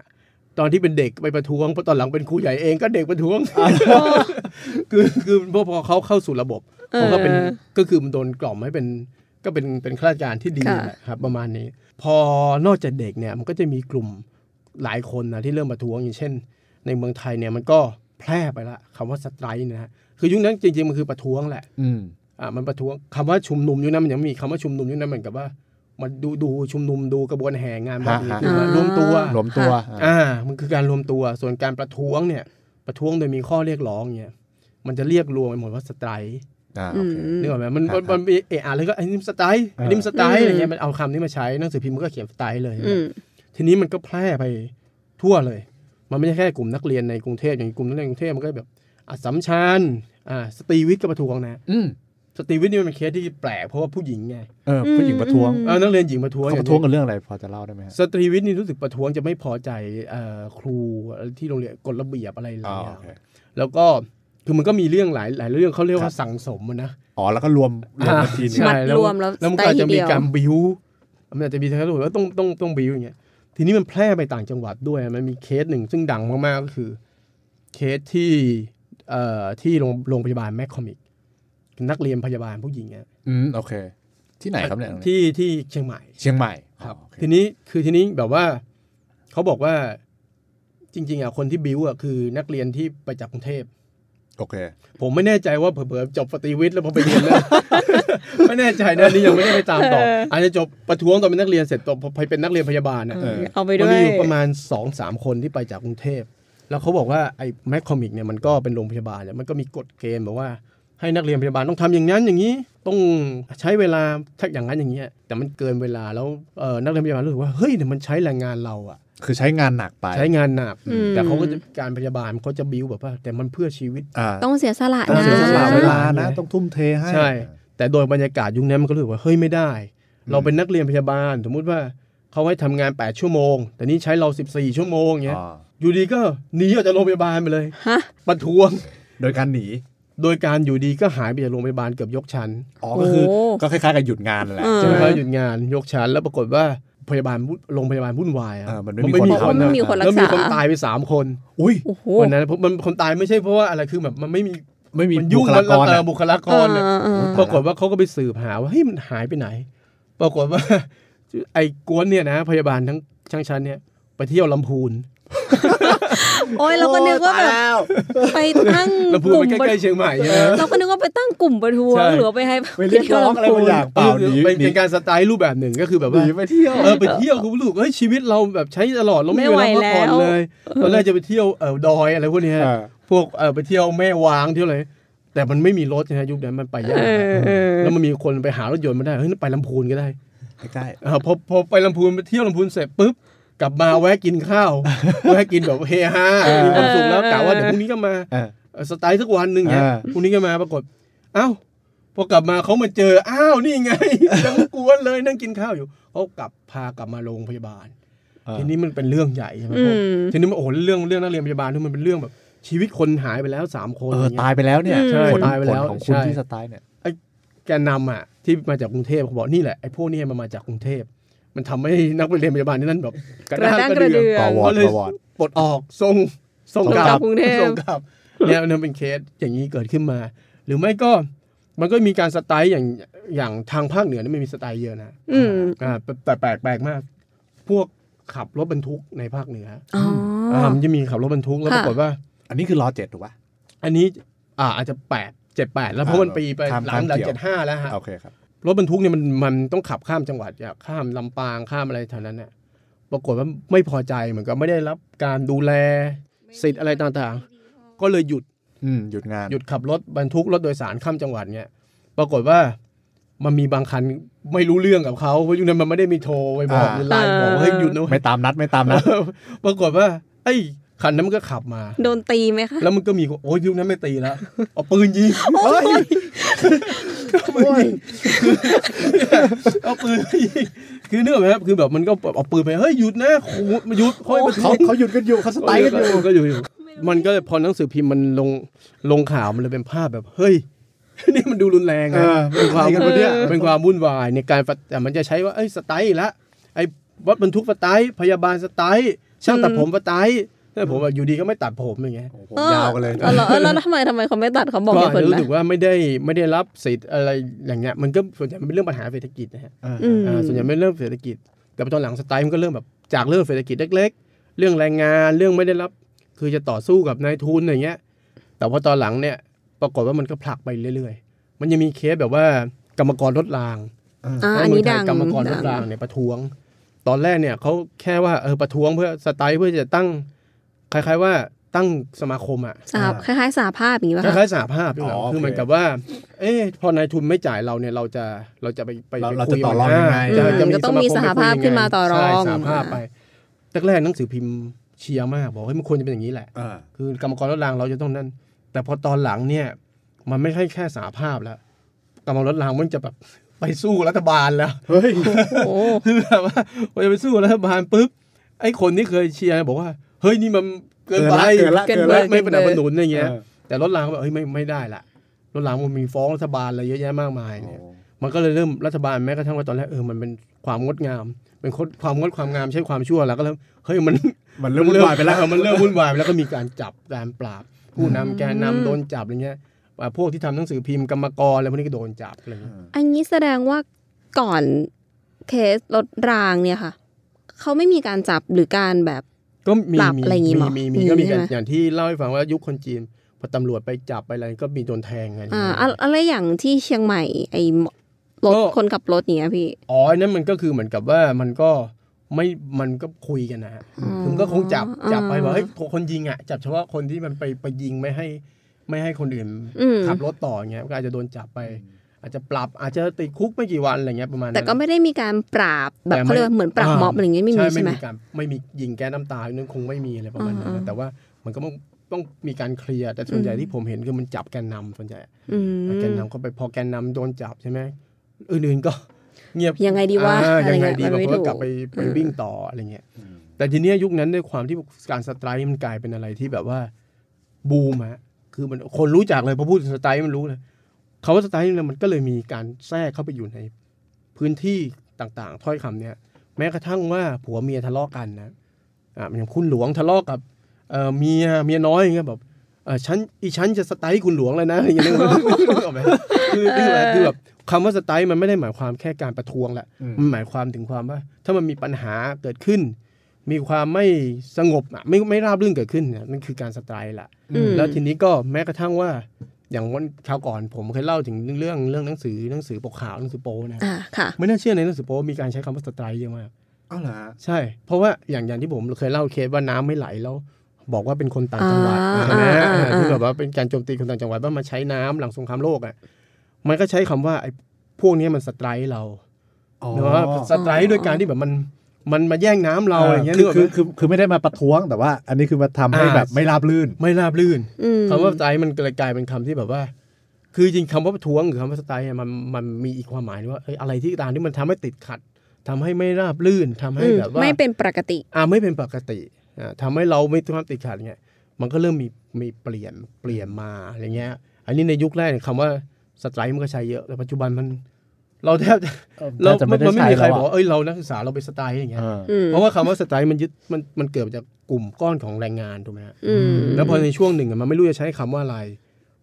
ตอนที่เป็นเด็กไปประท้วงพอตอนหลังเป็นครูใหญ่เองก็เด็กประท้วง คือคือพอพอเขาเข้าสู่ระบบเออเขาก็เป็นก็คือมันโดนกล่อมให้เป็นก็เป็นเป็นข้าราชการที่ดีค่ะแหละครับประมาณนี้ พอนอกจากเด็กเนี่ยมันก็จะมีกลุ่มหลายคนนะที่เริ่มประท้วงอย่างเช่น ในเมืองไทยเนี่ยมันก็ แพร่ไปละคำว่าสไตร์นะฮะคือยุคนั้นจริงๆมันคือประท้วงแหละ อืมอ่ามันประท้วงคำว่าชุมนุมยุคนั้นมันยังไม่มีคำว่าชุมนุมยุคนั้นเหมือนกับว่ามาดูดูชุมนุมดูกระบวนแห่งานแบบนี้ฮะคือว่ารวมตัวรวมตัว อ่า มันคือการรวมตัวส่วนการประท้วงเนี่ย ประท้วงโดยมีข้อเรียกร้องเนี่ยมันจะเรียกรวมไปหมดว่า strike อ่าโอเคนึกออกไหมมันครับมันมันมีเอะอะไรก็ไอ้นี่มัน strike ไอ้นี่มัน strike อะไรเงี้ยมันเอาคำนี้มาใช้หนังสือพิมพ์มันก็เขียน strike เลยอืมทีนี้มันก็แพร่ไปทั่วเลย มันไม่ใช่แค่กลุ่มนักเรียนในกรุงเทพอย่างกลุ่มนักเรียนในกรุงเทพมันก็แบบอัสสัมชัญอ่าสตรีวิทย์ก็ประท้วงนะอืมสตรีวิทย์นี่มันเป็นเคสที่แปลกเพราะว่าผู้หญิงไงเออผู้หญิงประท้วงเออนักเรียนหญิงประท้วงเขาประท้วงกันเรื่องอะไรพอจะเล่าได้ไหมฮะสตรีวิทย์นี่รู้สึกประท้วงจะไม่พอใจเอ่อครูที่โรงเรียนกฎระเบียบอะไรเลยอ๋ออะโอเคแล้วก็คือมันก็มีเรื่องหลายหลายเรื่องเขาเรียกว่าสั่งสมอะนะอ๋อแล้วก็รวมรวมกันทีนึงใช่มัดรวมแล้วแล้วมันสไตก็ล์อาจจะมีทีเดียวการบิวมันอาจจะมีทางรู้ว่าต้องต้องต้องบิวอย่างเงี้ย ทีนี้มันแพร่ไปต่างจังหวัดด้วย มันมีเคสหนึ่งซึ่งดังมาก ๆ ก็คือ เคสที่เอ่อที่โรงโรงพยาบาลแมคคอมิกนักเรียนพยาบาลผู้หญิงอะอืมโอเค ที่ไหนครับเนี่ยที่ที่เชียงใหม่ เชียงใหม่ครับอ๋อโอเคทีนี้คือทีนี้แบบว่าเขาบอกว่าจริง ๆอะคนที่บิวอะคือนักเรียนที่ไปจากกรุงเทพโอเค ผมไม่แน่ใจว่าเผลอๆจบสตรีวิทย์แล้วพอไปเรียนแล้ว ไม่แน่ใจนะนี่ยังไม่ได้ไปตามต่อเออออาจจะจบประท้วงตอนเป็นนักเรียนเสร็จตอนพอไปเป็นนักเรียนพยาบาลนะเออเอาไปมันด้วมียอยู่ประมาณสองสามคนที่ไปจากกรุงเทพแล้วเขาบอกว่าไอ้แมคคอมิกเนี่ยมันก็เป็นโรงพยาบาลเนี่ยมันก็มีกฎเกณฑ์แบบว่าให้นักเรียนพยาบาลต้องทำอย่างนั้นอย่างนี้ต้องใช้เวลาถ้าอย่างนั้นอย่างเงี้ยแต่มันเกินเวลาแล้วเออนักเรียนพยาบาลรู้สึกว่าเฮ้ยเนี่ยมันใช้แรงงานเราอะคือใช้งานหนักไป ใช้งานหนักอืมแต่เขาก็จะการพยาบาลเขาจะบิวแบบว่า แต่มันเพื่อชีวิตอ่าต้องเสียสละต้องนะเสียสละนะเวลานะ ต้องทุ่มเทให้ใช่ แต่โดยบรรยากาศยุคนั้นมันก็รู้สึกว่าเฮ้ยไม่ได้ เราเป็นนักเรียนพยาบาล สมมุติว่าเขาให้ทำงาน 8 ชั่วโมง แต่นี่ใช้เรา 14 ชั่วโมงเงี้ยอ๋ออยู่ดีก็หนีออกจากโรงพยาบาลไปเลยฮะประท้วงโดยการหนีโดยการอยู่ดีก็หายไปจากโรงพยาบาลเกือบยกชั้น อ๋อ ก็คือโอ้ก็คล้ายๆกับหยุดงานแหละเออใช่ไหมไหครับหยุดงานยกชั้นแล้วปรากฏว่าพยาบาลวุ่นโรงพยาบาลวุ่นวายอะเออมันไม่มีคนเพราะไม่มีคนรักษาแล้วมีคนตายไปสามคน อุ้ยโอ้โหวันนั้นมันคนตายไม่ใช่เพราะว่าอะไรคือแบบมันไม่มี ไม่มีมันยุ่งบุคมัลานกรเออะอบุคลากรอะเออเออปรากฏว่าเขาก็ไปสืบหาว่าเฮ้ยมันหายไปไหน ปรากฏว่า ไอ้กวนเนี่ยนะ พยาบาลทั้งช่างชั้นเนี่ย ไปเที่ยวลำพูนโอ้ยเราก็นึกว่าแบบไปตั้งลำพูนกลุ่มันมใกล้ๆเชียงใหม่ใช่ไหมเราก็นึกว่าไปตั้งกลุ่มประท้วงใช่หรือว่าไปให้ไปเรียกร้องอะไรบางอย่างเปล่าคือหนีเป็นหนีเป็นการสไตล์รูปแบบหนึ่งก็คือแบบหว่านีไปเที่ยวเออไปเที่ยวคุณรู้สึกเฮ้ยชีวิตเราแบบใช้ตลอดเราไม่มีเวลาพักผ่อนเลยตอนแรกจะไปเที่ยวเออดอยอะไรพวกเนี้ยเออพวกเออไปเที่ยวแม่วางเที่ยวอะไรแต่มันไม่มีรถนะยุคนั้นมันไปยากเออเออแล้วมันมีคนไปหารถยนต์ไม่ได้เฮ้ยไปลำพูนก็ได้ใกล้เออพอพอไปลำพูนไปเที่ยวลำพูนเสร็จปุ๊บกลับมาแวะกินข้าวแวะกินแบบเฮฮามีความสุขแล้วกะว่าเดี๋ยวพรุ่งนี้ก็มาๆเออเออสไตล์สักวันหนึ่งเงี้ยอ่าพรุ่งนี้ก็มาปรากฏเอ้าพอกลับมาเขามาเจออ้าวนี่ไงยังกวนเลยนั่งกินข้าวอยู่เขากลับพากลับมาโรงพยาบาลเออทีนี้มันเป็นเรื่องใหญ่ใช่ไหมอืผมมทีนี้มันโอ้โหเรื่องเรื่องนักเรียนพยาบาลที่มันเป็นเรื่องแบบ ชีวิตคนหายไปแล้วสามคนเอออะไรเงี้ตายไปแล้วเนี่ยใช่ผลตายไปแล้วผลของคุณใช่ที่ strike เนี่ยแกนนำอะที่มาจากกรุงเทพเขาบอกนี่แหละไอ้พวกนี้มันมาจากกรุงเทพมันทำให้นักเรียนพยาบาลที่นั่นแบบกระด้างกระเดื่องต่อวอร์ดก็เลยต่อวอร์ดปลดออกส่งส่งส่งกกลัลับบกรุงเทพส่งกลับเนี่ยมันเป็นเคสอย่างนี้เกิดขึ้นมา หรือไม่ก็มันก็มีการ strike อย่างอย่างทางภาคเหนือนี่มันมี strike เยอะนะอืมอ่าแต่แปลกแปลกมาก พวกขับรถบรรทุกในภาคเหนืออ๋ออ่ามันจะมีขับรถบรรทุกแล้วปค่ะรากฏว่า อันนี้คือรอเจ็ดถูกป่ะอันนี้อ่าอาจจะแปดเจ็ดแปดแล้วเพราะมันปีไปข้ามหลังข้ามหลังเกี่ยวเจ็ดห้าแล้วฮะโอเคครับรถบรรทุกเนี่ยมันมันต้องขับข้ามจังหวัดอะข้ามลำปางข้ามอะไรแถวนั้นเนี่ยปรากฏว่าไม่พอใจเหมือนกับไม่ได้รับการดูแลสิทธิ์อะไรต่างๆ ก็เลยหยุดอืมหยุดงานหยุดขับรถบรรทุกรถโดยสารข้ามจังหวัดเนี่ยปรากฏว่ามันมีบางคันไม่รู้เรื่องกับเขาเพราะยุคนั้นมันไม่ได้มีโทรไปบอกอ่าหรือไลน์บอกว่าเฮ้ยหยุดนะเว้ไม่ยตามนัดไม่ตามนัดปรากฏว่าไอ้ คันนั้นมันก็ขับมา โดนตีไหมคะ แล้วมันก็มีคนโอ้ยยุคนั้นไม่ตีแล้วเอาปืนยิงเฮ้ยโอ้ยเอาปืนไปยิงคือเนื้ออกไหมครับคือแบบมันก็เอาปืนไปเฮ้ยหยุดนะขู่หยุดค่อยมาเขาเขาหยุดกันอยู่เขาสไตล์กันอยู่ก็อยู่อยู่มันก็เลยพอหนังสือพิมพ์มันลงลงข่าวมันเลยเป็นภาพแบบเฮ้ยนี่มันดูรุนแรงเอนะอเป็นความอะไรกันวะเนี่ยเป็นความวุ่นวายในการฟัดแต่มันจะใช้ว่าเอ้ยสไตล์อีกละไอ้รถบรรทุกสไตล์พยาบาลสไตล์ช่างตัดผมสไตล์ แต่ผมว่าอยู่ดีก็ไม่ตัดผมอย่างเงี้ยผมยาวกันเลยเออแล้วเออแล้วทำไมทำไมเขาไม่ตัดเขาบอกก็เหตุผลไหมรู้สึกว่าไม่ได้ไม่ได้รับสิทธิ์อะไรอย่างเงี้ยมันก็ส่วนใหญ่มันเป็นเรื่องปัญหาเศรษฐกิจนะฮะอืมอ่าส่วนใหญ่เป็นเรื่องเศรษฐกิจ แต่พอตอนหลังสไตล์มันก็เริ่มแบบจากเรื่องเศรษฐกิจเล็ก ๆ เรื่องแรงงานเรื่องไม่ได้รับ คือจะต่อสู้กับนายทุนอย่างเงี้ย แต่พอตอนหลังเนี่ยปรากฏว่ามันก็ผลักไปเรื่อย ๆ มันยังมีเคสแบบว่ากรรมกรรถรางอ่าอันเมืนี้ไทดัยงกรรมกรรถดังรางเนี่ยประท้วง ตอนแรกเนี่ยเขาแค่ว่าเออประท้วงเพื่อสไตล์เพื่อจะตั้ง คล้ายๆว่าตั้งสมาคมอะสาคล้ายๆสาภาพอย่างนี้ป่ะคคะล้ายๆสหภาพพี่หลังอ๋อโอเคคือเหมือนกับว่า เอ๊ะพอนายทุนไม่จ่ายเราเนี่ยเราจะเราจะไปไปเราไปเราคุจะยต่อรองยังไงจะอืมจะก็ต้องมีคสหภาพไปคุยยังไงขึ้นมาต่อรองใช่สหภาพไปแรกๆหนังสือพิมพ์เชียร์มากบอกให้ยมันควรจะเป็นอย่างนี้แหละอ่าคือกรรมกรรถรางเราจะต้องนั่น แต่พอตอนหลังเนี่ย มันไม่ใช่แค่สาภาพแล้วกรรมกรรถรางมันจะแบบไปสู้รัฐบาลแล้วเฮ้ยโอ้คือแบบว่าพอจะไปสู้รัฐบาลปุ๊บไอ้คนที่เคยเชียร์บอกว่า เฮ้ยนี่มันเกินไปเกินละเกินเกินไปละไม่เป็นสนับสนุนอย่างเงี้ยเออแต่รถรางก็แบบเฮ้ยไม่ไม่ได้ละรถรางมันมีฟ้องรัฐบาลอะไรเยอะแยะมากมายเนี่ยโอ้มันก็เลยเริ่มรัฐบาลแม้กระทั่งว่าตอนแรกเออมันเป็นความงดงาม เป็นคนความงดความงามใช่ความชั่วแล้วก็เริ่มเฮ้ยมันมันเริ่มวุ่นวายไปแล้วเออมันเริ่มวุ่นวายไปแล้วก็มีการจับการปราบ ผู้นำแกนนำโดนจับอะไรเงี้ยอ่าพวกที่ทำหนังสือพิมพ์กรรมกรอะไรพวกนี้ก็โดนจับอะไรเงี้ยอันนี้แสดงว่าก่อนเคสรถรางเนี่ยค่ะเขาไม่มีการจับหรือการแบบ ก็มีปรับมีอะไรอย่างงี้มีมั้ยมีมีมีก็มีใช่การไหมอย่างที่เล่าให้ฟังว่ายุคคนจีนพอตำรวจไปจับไปอะไรก็มีโดนแทงอะไรอ่าเงี้ยอะอะไรอย่างที่เชียงใหม่ไอ้รถก็คนขับรถอย่างเงี้ยพี่อ๋ออันนั้นมันก็คือเหมือนกับว่ามันก็ไม่มันก็คุยกันนะฮะอ๋อคือมันก็คงจับจับไปอ่าว่าเฮ้ยคนยิงอะจับเฉพาะคนที่มันไปไปยิงไม่ให้ ไม่ให้คนอื่นอืมขับรถต่อเงี้ยก็อาจจะโดนจับไป อาจจะปรับอาจจะติดคุกไม่กี่วันอะไรเงี้ยประมาณนั้นแต่ก็ไม่ได้มีการปราบแบบแต่ไม่เขาเรียกว่าเหมือนปราบม็อบอะไรอย่างเงี้ยไม่มีใช่ใช่ไหมการไม่มียิงแก๊สน้ำตานั่นคงไม่มีอะไรประมาณนั้นอ่านะแต่ว่ามันก็ต้องต้องมีการ clear แต่ส่วนใหญ่ที่ผมเห็นคือมันจับแกนนำส่วนใหญ่อืมแกนนำก็ไปพอแกนนำโดนจับใช่ไหมอื่นๆก็เงียบยังไงดีวะอ่าอะไรยังไงเงี้ยดีมันบางไม่คนก็ถูกกลับไปไปวิ่งต่ออะไรเงี้ยแต่ทีเนี้ยยุคนั้นด้วยความที่การ strike มันกลายเป็นอะไรที่แบบว่าบูมฮะคือมันคนรู้จักเลยพอพูดถึง strike มันรู้เลย คำว่า strike เนี่ยมันก็เลยมีการแทรกเข้าไปอยู่ในพื้นที่ต่างๆ ถ้อยคำเนี้ยแม้กระทั่งว่าผัวเมียทะเลาะกันนะอ่าอย่างคุณหลวงทะเลาะกับเอ่อเมียเมียน้อยอย่างเงี้ยแบบเออฉันอีฉันจะสไตล์คุณหลวงเลยนะอย่างเงี้ยนึกออกไหมคือคือแบบคือแบบคำว่าสไตล์มันไม่ได้หมายความแค่การประท้วงแหละอืมมันหมายความถึงความว่า ถ้ามันมีปัญหาเกิดขึ้น มีความไม่สงบอะไม่ไม่ราบรื่นเกิดขึ้นเนี่ยนั่นคือการสไตร์ละอืมแล้วทีนี้ก็แม้กระทั่งว่า อย่างวันคราวก่อนผมเคยเล่าถึงเรื่องเรื่องหนังสือหนังสือปกขาวหนังสือโป๊นะอ่าค่ะไม่น่าเชื่อในหนังสือโป๊มีการใช้คำว่าสไตร์เยอะมากอ้าวเหรอฮะใช่ เพราะว่าอย่างอย่างที่ผมเคยเล่าเคสว่าน้ำไม่ไหลแล้วบอกว่าเป็นคนต่างจังหวัดอ่าใช่ไหมอ่าอ่าที่แบบว่าเป็นการโจมตีคนต่างจังหวัดว่ามาใช้น้ำหลังสงครามโลกอะมันก็ใช้คำว่าไอ้พวกนี้มันสไตร์เราอ๋อเนอะสไตร์ด้วยการที่แบบมัน มันมาแย่งน้ำเราอะไรเงี้ยคืนึกอออกคือไหมคือคือไม่ได้มาประท้วงแต่ว่า อันนี้คือมาทำให้อ่าแบบไม่ราบรื่น ไม่ราบรื่นอืมคำว่าสไตล์มันเลยกลายเป็นคำที่แบบว่า คือจริงคำว่าประท้วงหรือคำว่าสไตล์อะมันมันมีอีกความหมายว่าเอ้ยอะไรที่ตามที่มันทำให้ติดขัดทำให้ไม่ราบรื่นทำให้อืมแบบว่า ไม่เป็นปกติ อ่าไม่เป็นปกติอ่าทำให้เราไม่ความติดขัดเงี้ยมันก็เริ่มมีมีเปลี่ยนเปลี่ยนมาอะไรเงี้ย อันนี้ในยุคแรกเนี่ยคำว่าสไตร์มันก็ใช้เยอะแต่ปัจจุบันมัน เราแทบจะเราน่าจะไม่มันได้ไม่มีใครใช้แล้วอะบอกว่าเอ้ยเรานักศึกษาเราไปสไตล์อย่างเงี้ยอ่าอืมเพราะว่าคำว่าสไตล์มันยึดมันมันเกิดมาจากกลุ่มก้อนของแรงงานถูกไหมฮะอืมแล้วพอในช่วงหนึ่งอะมันไม่รู้จะใช้คำว่าอะไร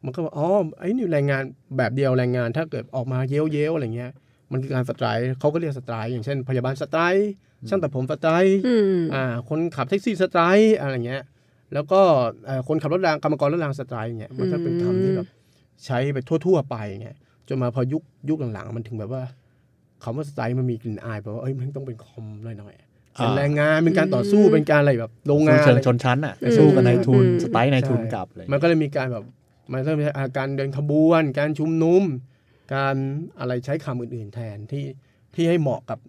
มันก็บอกอ๋อไอ้นี่แรงงานแบบเดียวแรงงานถ้าเกิดออกมาเย้ยวเย้ยวๆอะไรเงี้ยมันคือการ strike เขาก็เรียก strike อย่างเช่น พยาบาล strike ช่างตัดผม strike อืมอ่า คนขับแท็กซี่ strike อะไรเงี้ย แล้วก็เอ่อคนขับรถรางกรรมกรรถราง strike อย่างเงี้ยมันก็เป็นคำที่แบบใช้ไปทั่ว ๆ ไปไง จนมาพอยุคยุคหลังๆ มันถึงแบบว่าคำว่า strike มันมีกลิ่นอายแบบว่าเอ้ยมันต้องเป็นคอมหน่อยๆเป็นแรงงานเป็นการต่อสู้เป็นการอะไรแบบโรงงานเชิงอะไรชนชั้นอะไปสู้กับนายทุนอืม strike นายทุนใช่กลับอะไรมันก็เลยมีการแบบมันเริ่มมีอาการเดินขบวน การชุมนุม การอะไรใช้คำอื่น ๆ แทนที่ที่ให้เหมาะกับ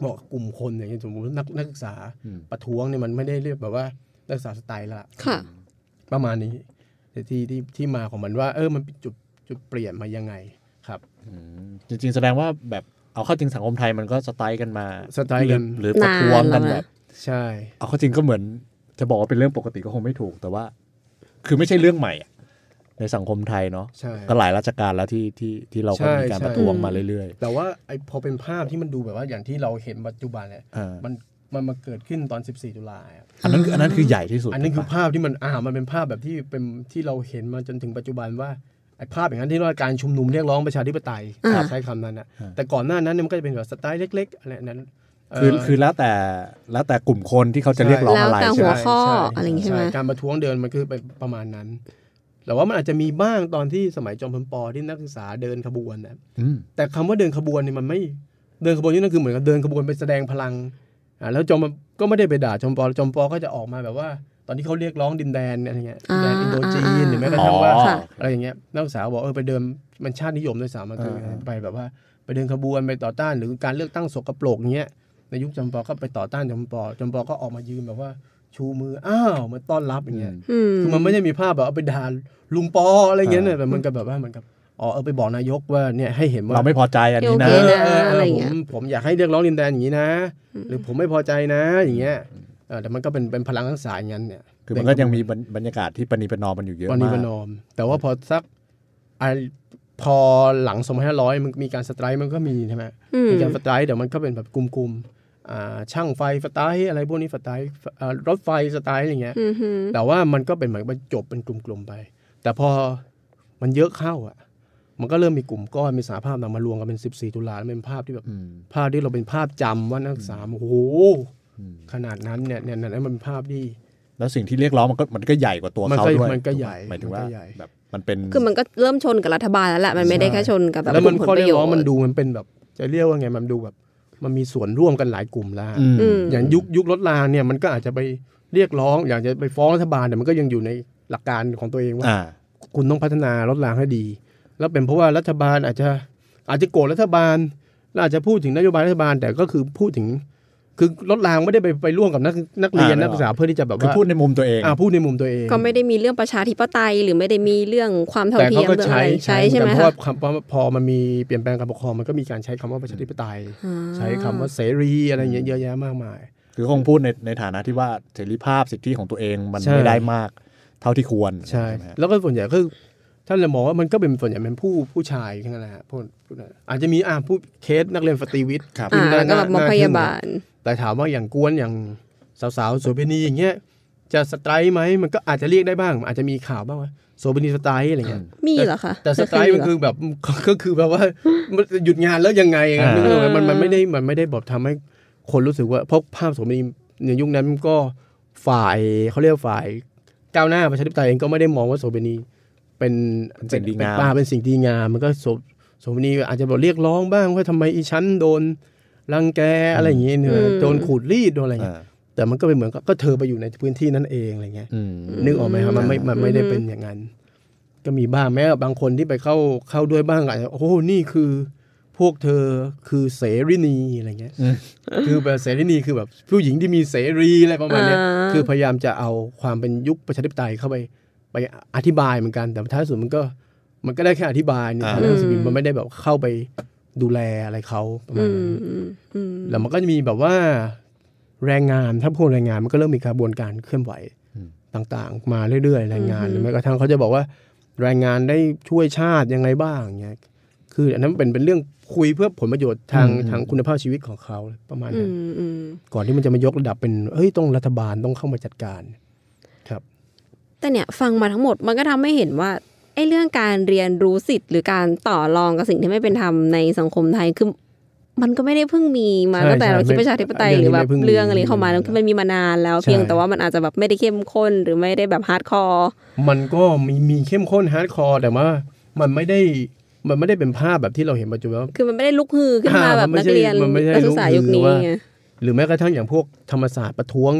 เหมาะกับกลุ่มคนอย่างเช่นสมมตินักนักศึกษาอืมประท้วงเนี่ยมันไม่ได้เรียกแบบว่านักศึกษาสไตล์ละค่ะประมาณนี้แต่ที่ที่ที่มาของมันว่า เออมันเป็นจุด จุดเปลี่ยนมายังไงครับอืมจริงๆ แสดงว่าแบบเอาเข้าจริงสังคมไทยมันก็สไตล์กันมาสไตล์กันหรือหรือประท้วงกันนานแล้วแบบนะใช่ เอาเข้าจริงก็เหมือน จะบอกว่าเป็นเรื่องปกติก็คงไม่ถูกแต่ว่า คือไม่ใช่เรื่องใหม่อะในสังคมไทยเนาะใช่ก็หลายราชการแล้วที่ที่ที่เราก็ใช่มีการใช่ประท้วงมาเรื่อยแต่ว่าไอพอเป็นภาพที่มันดูแบบว่าอย่างที่เราเห็นปัจจุบันเนี่ยๆอ่ามันมันมาเกิดขึ้นตอน 14 ตุลาอะอันนั้นคืออันนั้นคือใหญ่ที่สุด อันนี้คือถูกปะภาพที่มันอ่ามันเป็นภาพแบบที่เป็นที่เราเห็นมาจนถึงปัจจุบันว่า ไอ้ภาพอย่างนั้นที่เรียกว่าการชุมนุมเรียกร้องประชาธิปไตยอ่าใช้คำนั้นนะแต่ก่อนหน้านั้นเนี่ยมันก็จะเป็นแบบสไตล์เล็ก ๆ อะไรนั้นเคือคือแล้วแต่แล้วแต่กลุ่มคนที่เขาจะเรียกร้องแล้วอะไรแต่ใช่หัไหวมข้ออะไรอย่างงี้ใช่ไหมการประท้วงเดินมันคือเป็นประมาณนั้น แต่ว่ามันอาจจะมีบ้างตอนที่สมัยจอมพลปอที่นักศึกษาเดินขบวนนะอืมแต่คำว่าเดินขบวนเนี่ยมันไม่เดินขบวนนี่นั่นคือเหมือนกับเดินขบวนไปแสดงพลังอ่าแล้วจอมก็ไม่ได้ไปด่าจอมปอจอมปอก็จะออกมาแบบว่า ตอนที่เขาเรียกร้องดินแดนอะไรเงี้ยดินแดนอ่าอินโดจีนอ่าหรือแม้กระทั่งว่าอ๋อค่ะอะไรอย่างเงี้ยนักศึกษาบอกเออไปเดินมันชาตินิยมด้วยซ้ำมันคืออ่าไปแบบว่าไปเดินขบวนไปต่อต้านหรือการเลือกตั้งสกปรกเงี้ยในยุคจอมปอก็ไปต่อต้านจอมปอจอมปอก็ออกมายืนแบบว่าชูมืออ้าวมาต้อนรับอย่างเงี้ยอืมคือมันไม่ได้มีภาพแบบเอาไปด่าลุงปออะไรเงี้ยเนี่ยแต่มันก็แบบว่ามันกับอ๋อเออไปบอกนายกว่าเนี่ยให้เห็นว่าเราไม่พอใจอันนี้นะโอเอเคอเอออะไรเออเงี้ผยมผมอยากให้เรียกร้องดินแดนอย่างนี้นะ หรือผมไม่พอใจนะอย่างเงี้ยเออ แต่มันก็เป็นเป็นพลังทั้งสายอย่างนั้นเนี่ยคือมันก็ยังมีบรรบรรยากาศที่ปณีประนอมมันอยู่เยอะวันนี้มากประนอม แต่ว่าพอสักไอพอหลัง2500มันมีการ strike มันก็มีใช่ไหมอืมมีการ strike เดี๋ยวมันก็เป็นแบบกลุ่มๆอ่าช่างไฟ strike อะไรพวกนี้ strike อ่ารถไฟ strike อะไรเงี้ยอืมฮึแต่ว่ามันก็เป็นเหมือนมันจบเป็นกลุ่มๆไป แต่พอมันเยอะเข้าอะ มันก็เริ่มมีกลุ่มก้อนมีสหภาพนำมารวมกันเป็น 14 ตุลาแล้วเป็นภาพที่แบบอืมภาพที่เราเป็นภาพจำว่านักศึกษาโอ้โหอืม ขนาดนั้นเนี่ยเนี่ยนั่นมันเป็นภาพที่แล้วสิ่งที่เรียกร้องมันก็มันก็ใหญ่กว่าตัวมันเขาก็ด้วยมันก็ใหญ่หมายถึงว่ามันก็ใหญ่แบบมันเป็นคือมันก็เริ่มชนกับรัฐบาลแล้วแหละมันไม่ได้แค่ชนกับแบบแล้วมันกลุ่ข้อผลปเรียระกโยร้องชน์มันดูมันเป็นแบบ จะเรียกว่าไงมันดูแบบ มันมีส่วนร่วมกันหลายกลุ่มแล้วอืมอืมอย่างยุคยุครถรางเนี่ยมันก็อาจจะไปเรียกร้อง อยากจะไปฟ้องรัฐบาลแต่มันก็ยังอยู่ในหลักการของตัวเองว่าอ่าคุณต้องพัฒนารถรางให้ดี แล้วเป็นเพราะว่ารัฐบาลอาจจะอาจจะโกรธรัฐบาลแล้วอาจจะพูดถึงนโยบายรัฐบาลแต่ก็คือพูดถึง คือรถรางไม่ได้ไปไปร่วมกับนักนักเรียนอ่านักศึกษาเพื่อที่จะแบบคือว่าพูดในมุมตัวเองอ่าพูดในมุมตัวเอง ก็ไม่ได้มีเรื่องประชาธิปไตยหรือไม่ได้มีเรื่องความเท่าแต่เทีเขายมก็เรื่องใช้อะไรใช้ใช่ไหมเพราะคะว่าคำว่าพอมันมีเปลี่ยนแปลงการปกครองมันก็มีการใช้คำว่าประชาธิปไตยอ่าใช้คำว่าเสรีอะไรอย่างเงี้ยเยอะแยะมากมาย คือคงพูดในในฐานะที่ว่าเสรีภาพสิทธิของตัวเองมันใช่ไม่ได้มากเท่าที่ควรใช่ไหมฮะแล้วก็ส่วนใหญ่ก็ คือท่านเลยมองว่ามันก็เป็นส่วนใหญ่เป็นผู้ผู้ชายทั้งนั้นแหละฮะพวกพวกนั้นอาจจะมีอ่าผู้เคสนักเรียนฟตรีวิทย์ครับอ่าที่แล้วก็แบบมาน่พยาบาล แต่ถามว่าอย่างกวนอย่างสาวๆโสเภณีอย่างเงี้ยจะสไตร์ไหมมันก็อาจจะเรียกได้บ้าง อาจจะมีข่าวบ้างว่าโสเภณีสไตร์อะไรเงี้ยมีเหรอคะแต่สไตร์มันคือแบบก็คือแบบว่ามันหยุดงานแล้วยังไงอะอ่านึกออกไหมมันมันไม่ได้มันไม่ได้แบบทำให้คนรู้สึกว่าเพราะภาพโสมณีในยุคนั้นก็ฝ่ายเขาเรียกว่าฝ่ายก้าวหน้าประชาธิปไตยเองก็ไม่ได้มองว่าโสเภณี เป็นเป็นสิ่งดีงามเป็นป้าเป็นสิ่งดีงามมันก็โสโสเภณีอาจจะบอกเรียกร้องบ้างว่าทำไมอีชั้นโดนรังแกอะไรอย่างเงี้ยเนี่ยอืมโดนขูดรีดโดนอะไรเงี้ยอ่าแต่มันก็เป็นเหมือนกับก็เธอไปอยู่ในพื้นที่นั้นเองอะไรเงี้ยอืมนึกออกไหมครับมันไม่มันไม่ได้เป็นอย่างนั้น ก็มีบ้างแม้บางคนที่ไปเข้าเข้าด้วยบ้างอาจจะโอ้โหนี่คือพวกเธอคือเสรีนีอะไรเงี้ยอืมคือแบบเสรีนีคือแบบผู้หญิงที่มีเสรีอะไรประมาณเนี้ยอ่าคือพยายามจะเอาความเป็นยุคประชาธิปไตยเข้าไป ไปอธิบายเหมือนกันแต่ท้ายสุดมันก็มันก็ได้แค่อธิบายในอ่าทางหนังสือพิมพ์มันไม่ได้แบบเข้าไปดูแลอะไรเขาประมาอืณนั้นมอืมอืมแล้วมันก็จะมีแบบว่าแรงงานถ้าพูดแรงงานมันก็เริ่มมีกระบวนการเคลื่อนไหวอืมต่างๆ มาเรื่อยๆแรงงานหรือแม้กระทั่งเขาจะบอกว่าแรงงานได้ช่วยชาติยังไงบ้างเงี้ยคืออันนั้นเป็นเป็นเรื่องคุยเพื่อผลประโยชน์ทางอืมทางคุณภาพชีวิตของเขาประมาณอืนั้นมอืมก่อนที่มันจะมายกระดับเป็นเฮ้ยต้องรัฐบาลต้องเข้ามาจัดการครับ แต่เนี่ยฟังมาทั้งหมดมันก็ทำให้เห็นว่าไอ้เรื่องการเรียนรู้สิทธิ์หรือการต่อรองกับสิ่งที่ไม่เป็นธรรมในสังคมไทยคือมันก็ไม่ได้เพิ่งมีมาใช่ตั้งแต่ใช่เราคิดไม่ประชาธิปไตยเรื่องนี้หรือแบบไม่เพิ่งมีเรื่องอะไรเข้ามาแล้วคือมันมีมานานแล้วใช่เพียงแต่ว่ามันอาจจะแบบไม่ได้เข้มข้นหรือไม่ได้แบบ hardcoreมันก็มีมีเข้มข้น hardcore แต่ว่ามันไม่ได้มันไม่ได้เป็นภาพแบบที่เราเห็นปัจจุบันว่าคือมันไม่ได้ลุกฮือขึ้นมาอ่าแบบมันไม่นักใช่เรียนมันไม่ใช่นักศึกษาลุกฮือยุคนี้ว่าไงหรือแม้กระทั่งอย่างพวกธรรมศาสตร์ประท้วง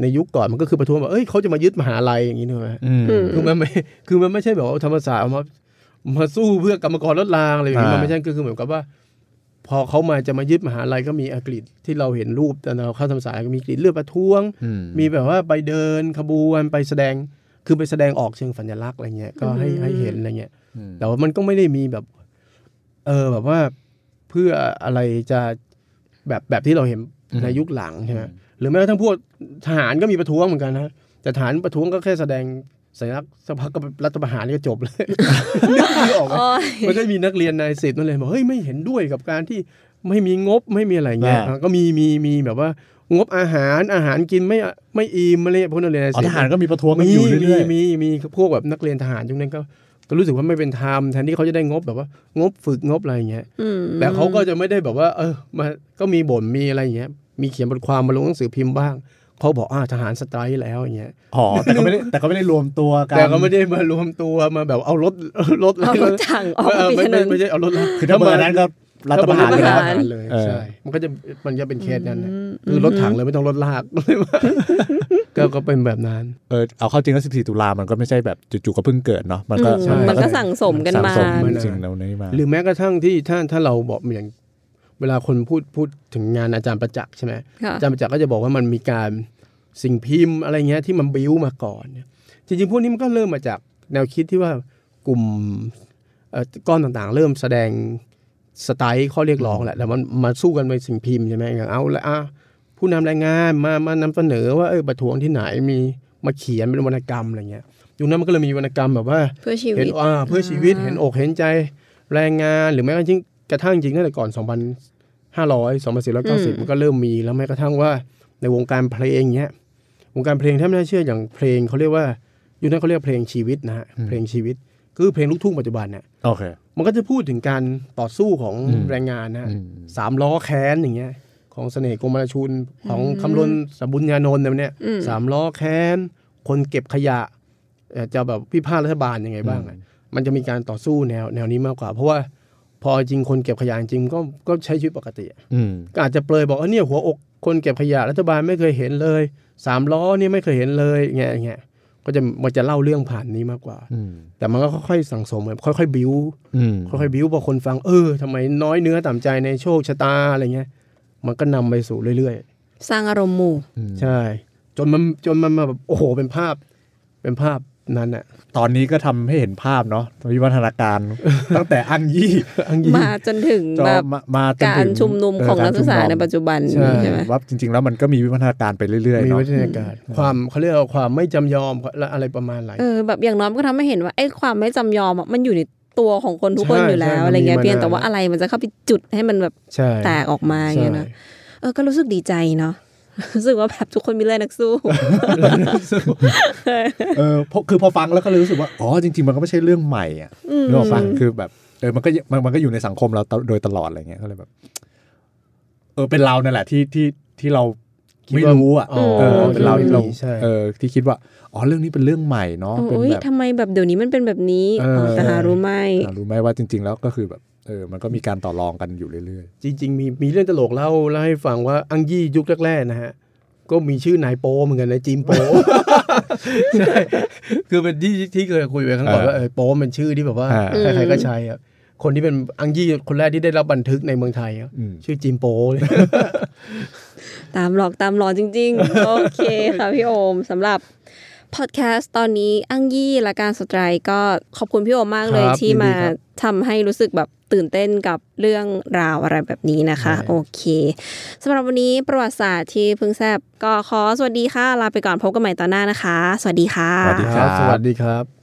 ในยุคก่อนมันก็คือประท้วงแบบเอ้ยเขาจะมายึดมหาลัยอย่างนี้นะอืมอืมคือมันไม่คือมันไม่ใช่แบบว่าธรรมศาสตร์เอามามาสู้เพื่อกรรมกรลดรางอะไรอย่างนี้อ่ามัมันไม่ใช่ก็คือเหมือนกับว่า พอเขามาจะมายึดมหาลัยก็มีอังกฤษที่เราเห็นรูปตอนเราเข้าธรรมศาสตร์ก็มีกรีดเลือดประท้วงอืมมีแบบว่าไปเดินขบวนไปแสดงคือไปแสดงออกเชิงสัญลักษณ์อะไรเงี้ยก็ให้อืมให้เห็นอะไรเงี้ยอืมแต่ว่ามันก็ไม่ได้มีแบบ เออแบบว่าเพื่ออะไรจะแบบแบบที่เราเห็นในยุคหลังใช่ไหม หรือแม้กระทั่งพวกทหารก็มีประท้วงเหมือนกันนะแต่ทหารประท้วงก็แค่แสดงสัญลักษณ์สักพักก็รัฐประหารนี่ก็จบเลยนึกไม่ออกไหมโอ้ยมันก็มีนักเรียนนายสิบนั่นเลยบอกเฮ้ยไม่เห็นด้วยกับการที่ไม่มีงบไม่มีอะไรเงี้ยอ่าก็มีมีมีแบบว่างบอาหารอาหารกินไม่ไม่อิ่มอะไรเงี้ยพวกนักเรียนนายอ๋อสิบทหารก็มีประท้วงกันมีอยู่มีเรื่อยมีมีพวกแบบนักเรียนทหารยุคนั้นก็ก็รู้สึกว่าไม่เป็นธรรมแทนที่เขาจะได้งบแบบว่างบฝึกงบอะไรอย่างเงี้ยอืมแต่เขาก็จะไม่ได้แบบว่า เออมาก็มีบ่นมีอะไรอย่างเงี้ย มีเขียนบทความมาลงหนังสือพิมพ์บ้างเขาบอกอ่าทหารสไตร์แล้วอย่างเงี้ยๆอ๋อแต่ก็ไม่ได้แต่ก็ไม่ได้รวมตัวกันแต่ก็ไม่ได้มารวมตัวมาแบบเอารถรถเอารถถังออกเอมาอปิดไม่ถนไม่นไม่ใช่เอารถคือถ้าเบอร์นั้นก็รัฐประหารถ้ไปเบอแล้วรัฐประหารเลยเออใช่มันก็จะมันจะเป็นเคสนั้นนะอืมคือรถถังเลยไม่ต้องรถลากก็ก็เป็นแบบนั้นเออเอาเข้าจริงแล้ว14 ตุลามันก็ไม่ใช่แบบจู่ๆก็เพิ่งเกิดเนาะมันก็อืมมันก็สั่งสมกันสั่งมาสมมาจริงๆแล้วนี่มาหรือแม้กระทั่งที่ถ้าถ้าเราบอกอย่าง เวลาคนพูดพูดถึงงานอาจารย์ประจักษ์ใช่ไหมค่ะอาจารย์ประจักษ์ก็จะบอกว่ามันมีการสิ่งพิมพ์อะไรเงี้ยที่มันบิ้วมาก่อนเนี่ยจริงๆพวกนี้มันก็เริ่มมาจากแนวคิดที่ว่ากลุ่มเอ่อก้อนต่างๆ เริ่มแสดงสไตล์ข้อเรียกร้องแหละแล้วมันมาสู้กันในสิ่งพิมพ์ใช่ไหมอย่างเอาละอะผู้นำรายงานมามานำเสนอว่าเออประท้วงที่ไหนมีมาเขียนเป็นวรรณกรรมอะไรเงี้ยยุคนั้นมันก็เลยมีวรรณกรรมแบบว่าเพื่อชีวิเห็ตนอ่าเพื่อชีวิตเห็นอกเห็นใจแรงงานหรือแม้กระทั่ง กระทั่งจริงตั้งแต่ก่อน 2,500 2,490 มันก็เริ่มมีแล้วแม้กระทั่งว่าในวงการเพลงเนี้ยวงการเพลงถ้าไม่น่าเชื่ออย่างเพลงเขาเรียกว่ายุคนั้นเขาเรียกเพลงชีวิตนะฮะเพลงชีวิต คือเพลงลูกทุ่งปัจจุบันเนี่ยโอเคมันก็จะพูดถึงการต่อสู้ของอืมแรงงานนะฮะอืมสามล้อแค้นอย่างเงี้ยของเสน่ห์กรมราชุนของคำลนสบุญญานนท์เนี่ยอืมสามล้อแค้น คนเก็บขยะเอ่อจะแบบพิพาทรัฐบาลยังไงบ้างอะมันจะมีการต่อสู้แนวแนวนี้มากกว่า เพราะว่า พอจริงคนเก็บขยะจริงก็ก็ใช้ชีวิตปกติอะอืมก็อาจจะเปลยบอกว่าเนี่ยหัวอกคนเก็บขยะรัฐบาลไม่เคยเห็นเลยสามล้อนี่ไม่เคยเห็นเลยเงี้ยเงี้ยก็จะมันจะเล่าเรื่องผ่านนี้มากกว่าอืมแต่มันก็ค่อยๆสั่งสมแบบค่อยๆบิ้วอืมค่อยๆบิ้วพอคนฟังเออทำไมน้อยเนื้อต่ำใจในโชคชะตาอะไรเงี้ย มันก็นำไปสู่เรื่อยสร้างอารมณ์หมู่ๆใช่ จนมันจนมันมาแบบโอ้โหเป็นภาพ เป็นภาพ นั้นอะตอนนี้ก็ทำให้เห็นภาพเนาะวิวัฒนาการตั้งแต่อังยี่อังยีมาจนถึงจอแบบมามาจนกาถึรงชุมนุมของนักศึกษาในปัจจุบันใช่ใช่ไหมว่าจริง ๆ แล้วมันก็มีวิวัฒนาการไปเรื่อยๆมีเนาะวิทยาการความเขาเรียกว่าความไม่จำยอมและอะไรประมาณไหนเออแบบอย่างน้อยมันก็ทำให้เห็นว่าไอ้ความไม่จำยอมอะมันอยู่ในตัวของคนทุกคนใช่อยู่แล้วใช่อะไรเงี้ยมันมีเพียงแต่มานานว่าอะไรมันจะเข้าไปจุดให้มันแบบใช่แตกออกมาอย่างเงี้ยนะเออก็รู้สึกดีใจเนาะ รู้สึกว่าแบบทุกคนมีแรงนักสู้เออเพราะคือพอฟังแล้วก็เลยรู้สึกว่าอ๋อจริง ๆ มันก็ไม่ใช่เรื่องใหม่อะอืมนึกออกปะคือแบบเออมันก็มันมันก็อยู่ในสังคมเราตโดยตลอดอะไรเงี้ยก็เลยแบบ เออเป็นเรานั่นแหละที่ที่ที่เราไม่รู้อะอ๋อเออเป็นเราที่เราใช่เออที่คิดว่าอ๋อเรื่องนี้เป็นเรื่องใหม่เนาะเป็นโอ้ยแบบทำไมแบบเดี๋ยวนี้มันเป็นแบบนี้เออแต่หารู้ไหมอ่ารู้ไหมว่าจริง ๆ แล้วก็คือแบบ เออมันก็มีการต่อรองกันอยู่เรื่อยจริง ๆ มีมีเรื่องตลกเล่าเล่าให้ฟังว่าอังยี่ยุคแรกๆนะฮะก็มีชื่อนายโปเหมือนกันนายจิมโปใช่คือเป็นที่ที่เคยคุยไปครั้งก่อนว่าเออโปเป็นชื่อที่แบบว่าอ่าใครๆก็ใช้อะคนที่เป็นอังยี่คนแรกที่ได้รับบันทึกในเมืองไทยอะอืมชื่อจิมโปเลยตามหลอกตามหลอนจริง ๆ โอเคค่ะพี่โอมสำหรับ พอดแคสต์ตอนนี้อังยี่และการสไตรค์ก็ขอบคุณพี่โอมมากเลยครับที่ยินดีมาครับทำให้รู้สึกแบบตื่นเต้นกับเรื่องราวอะไรแบบนี้นะคะใช่โอเคสำหรับวันนี้ประวัติศาสตร์ที่เพิ่งแซบก็ขอสวัสดีค่ะ ลาไปก่อนพบกันใหม่ตอนหน้านะคะ สวัสดีค่ะ สวัสดีครับ สวัสดีครับ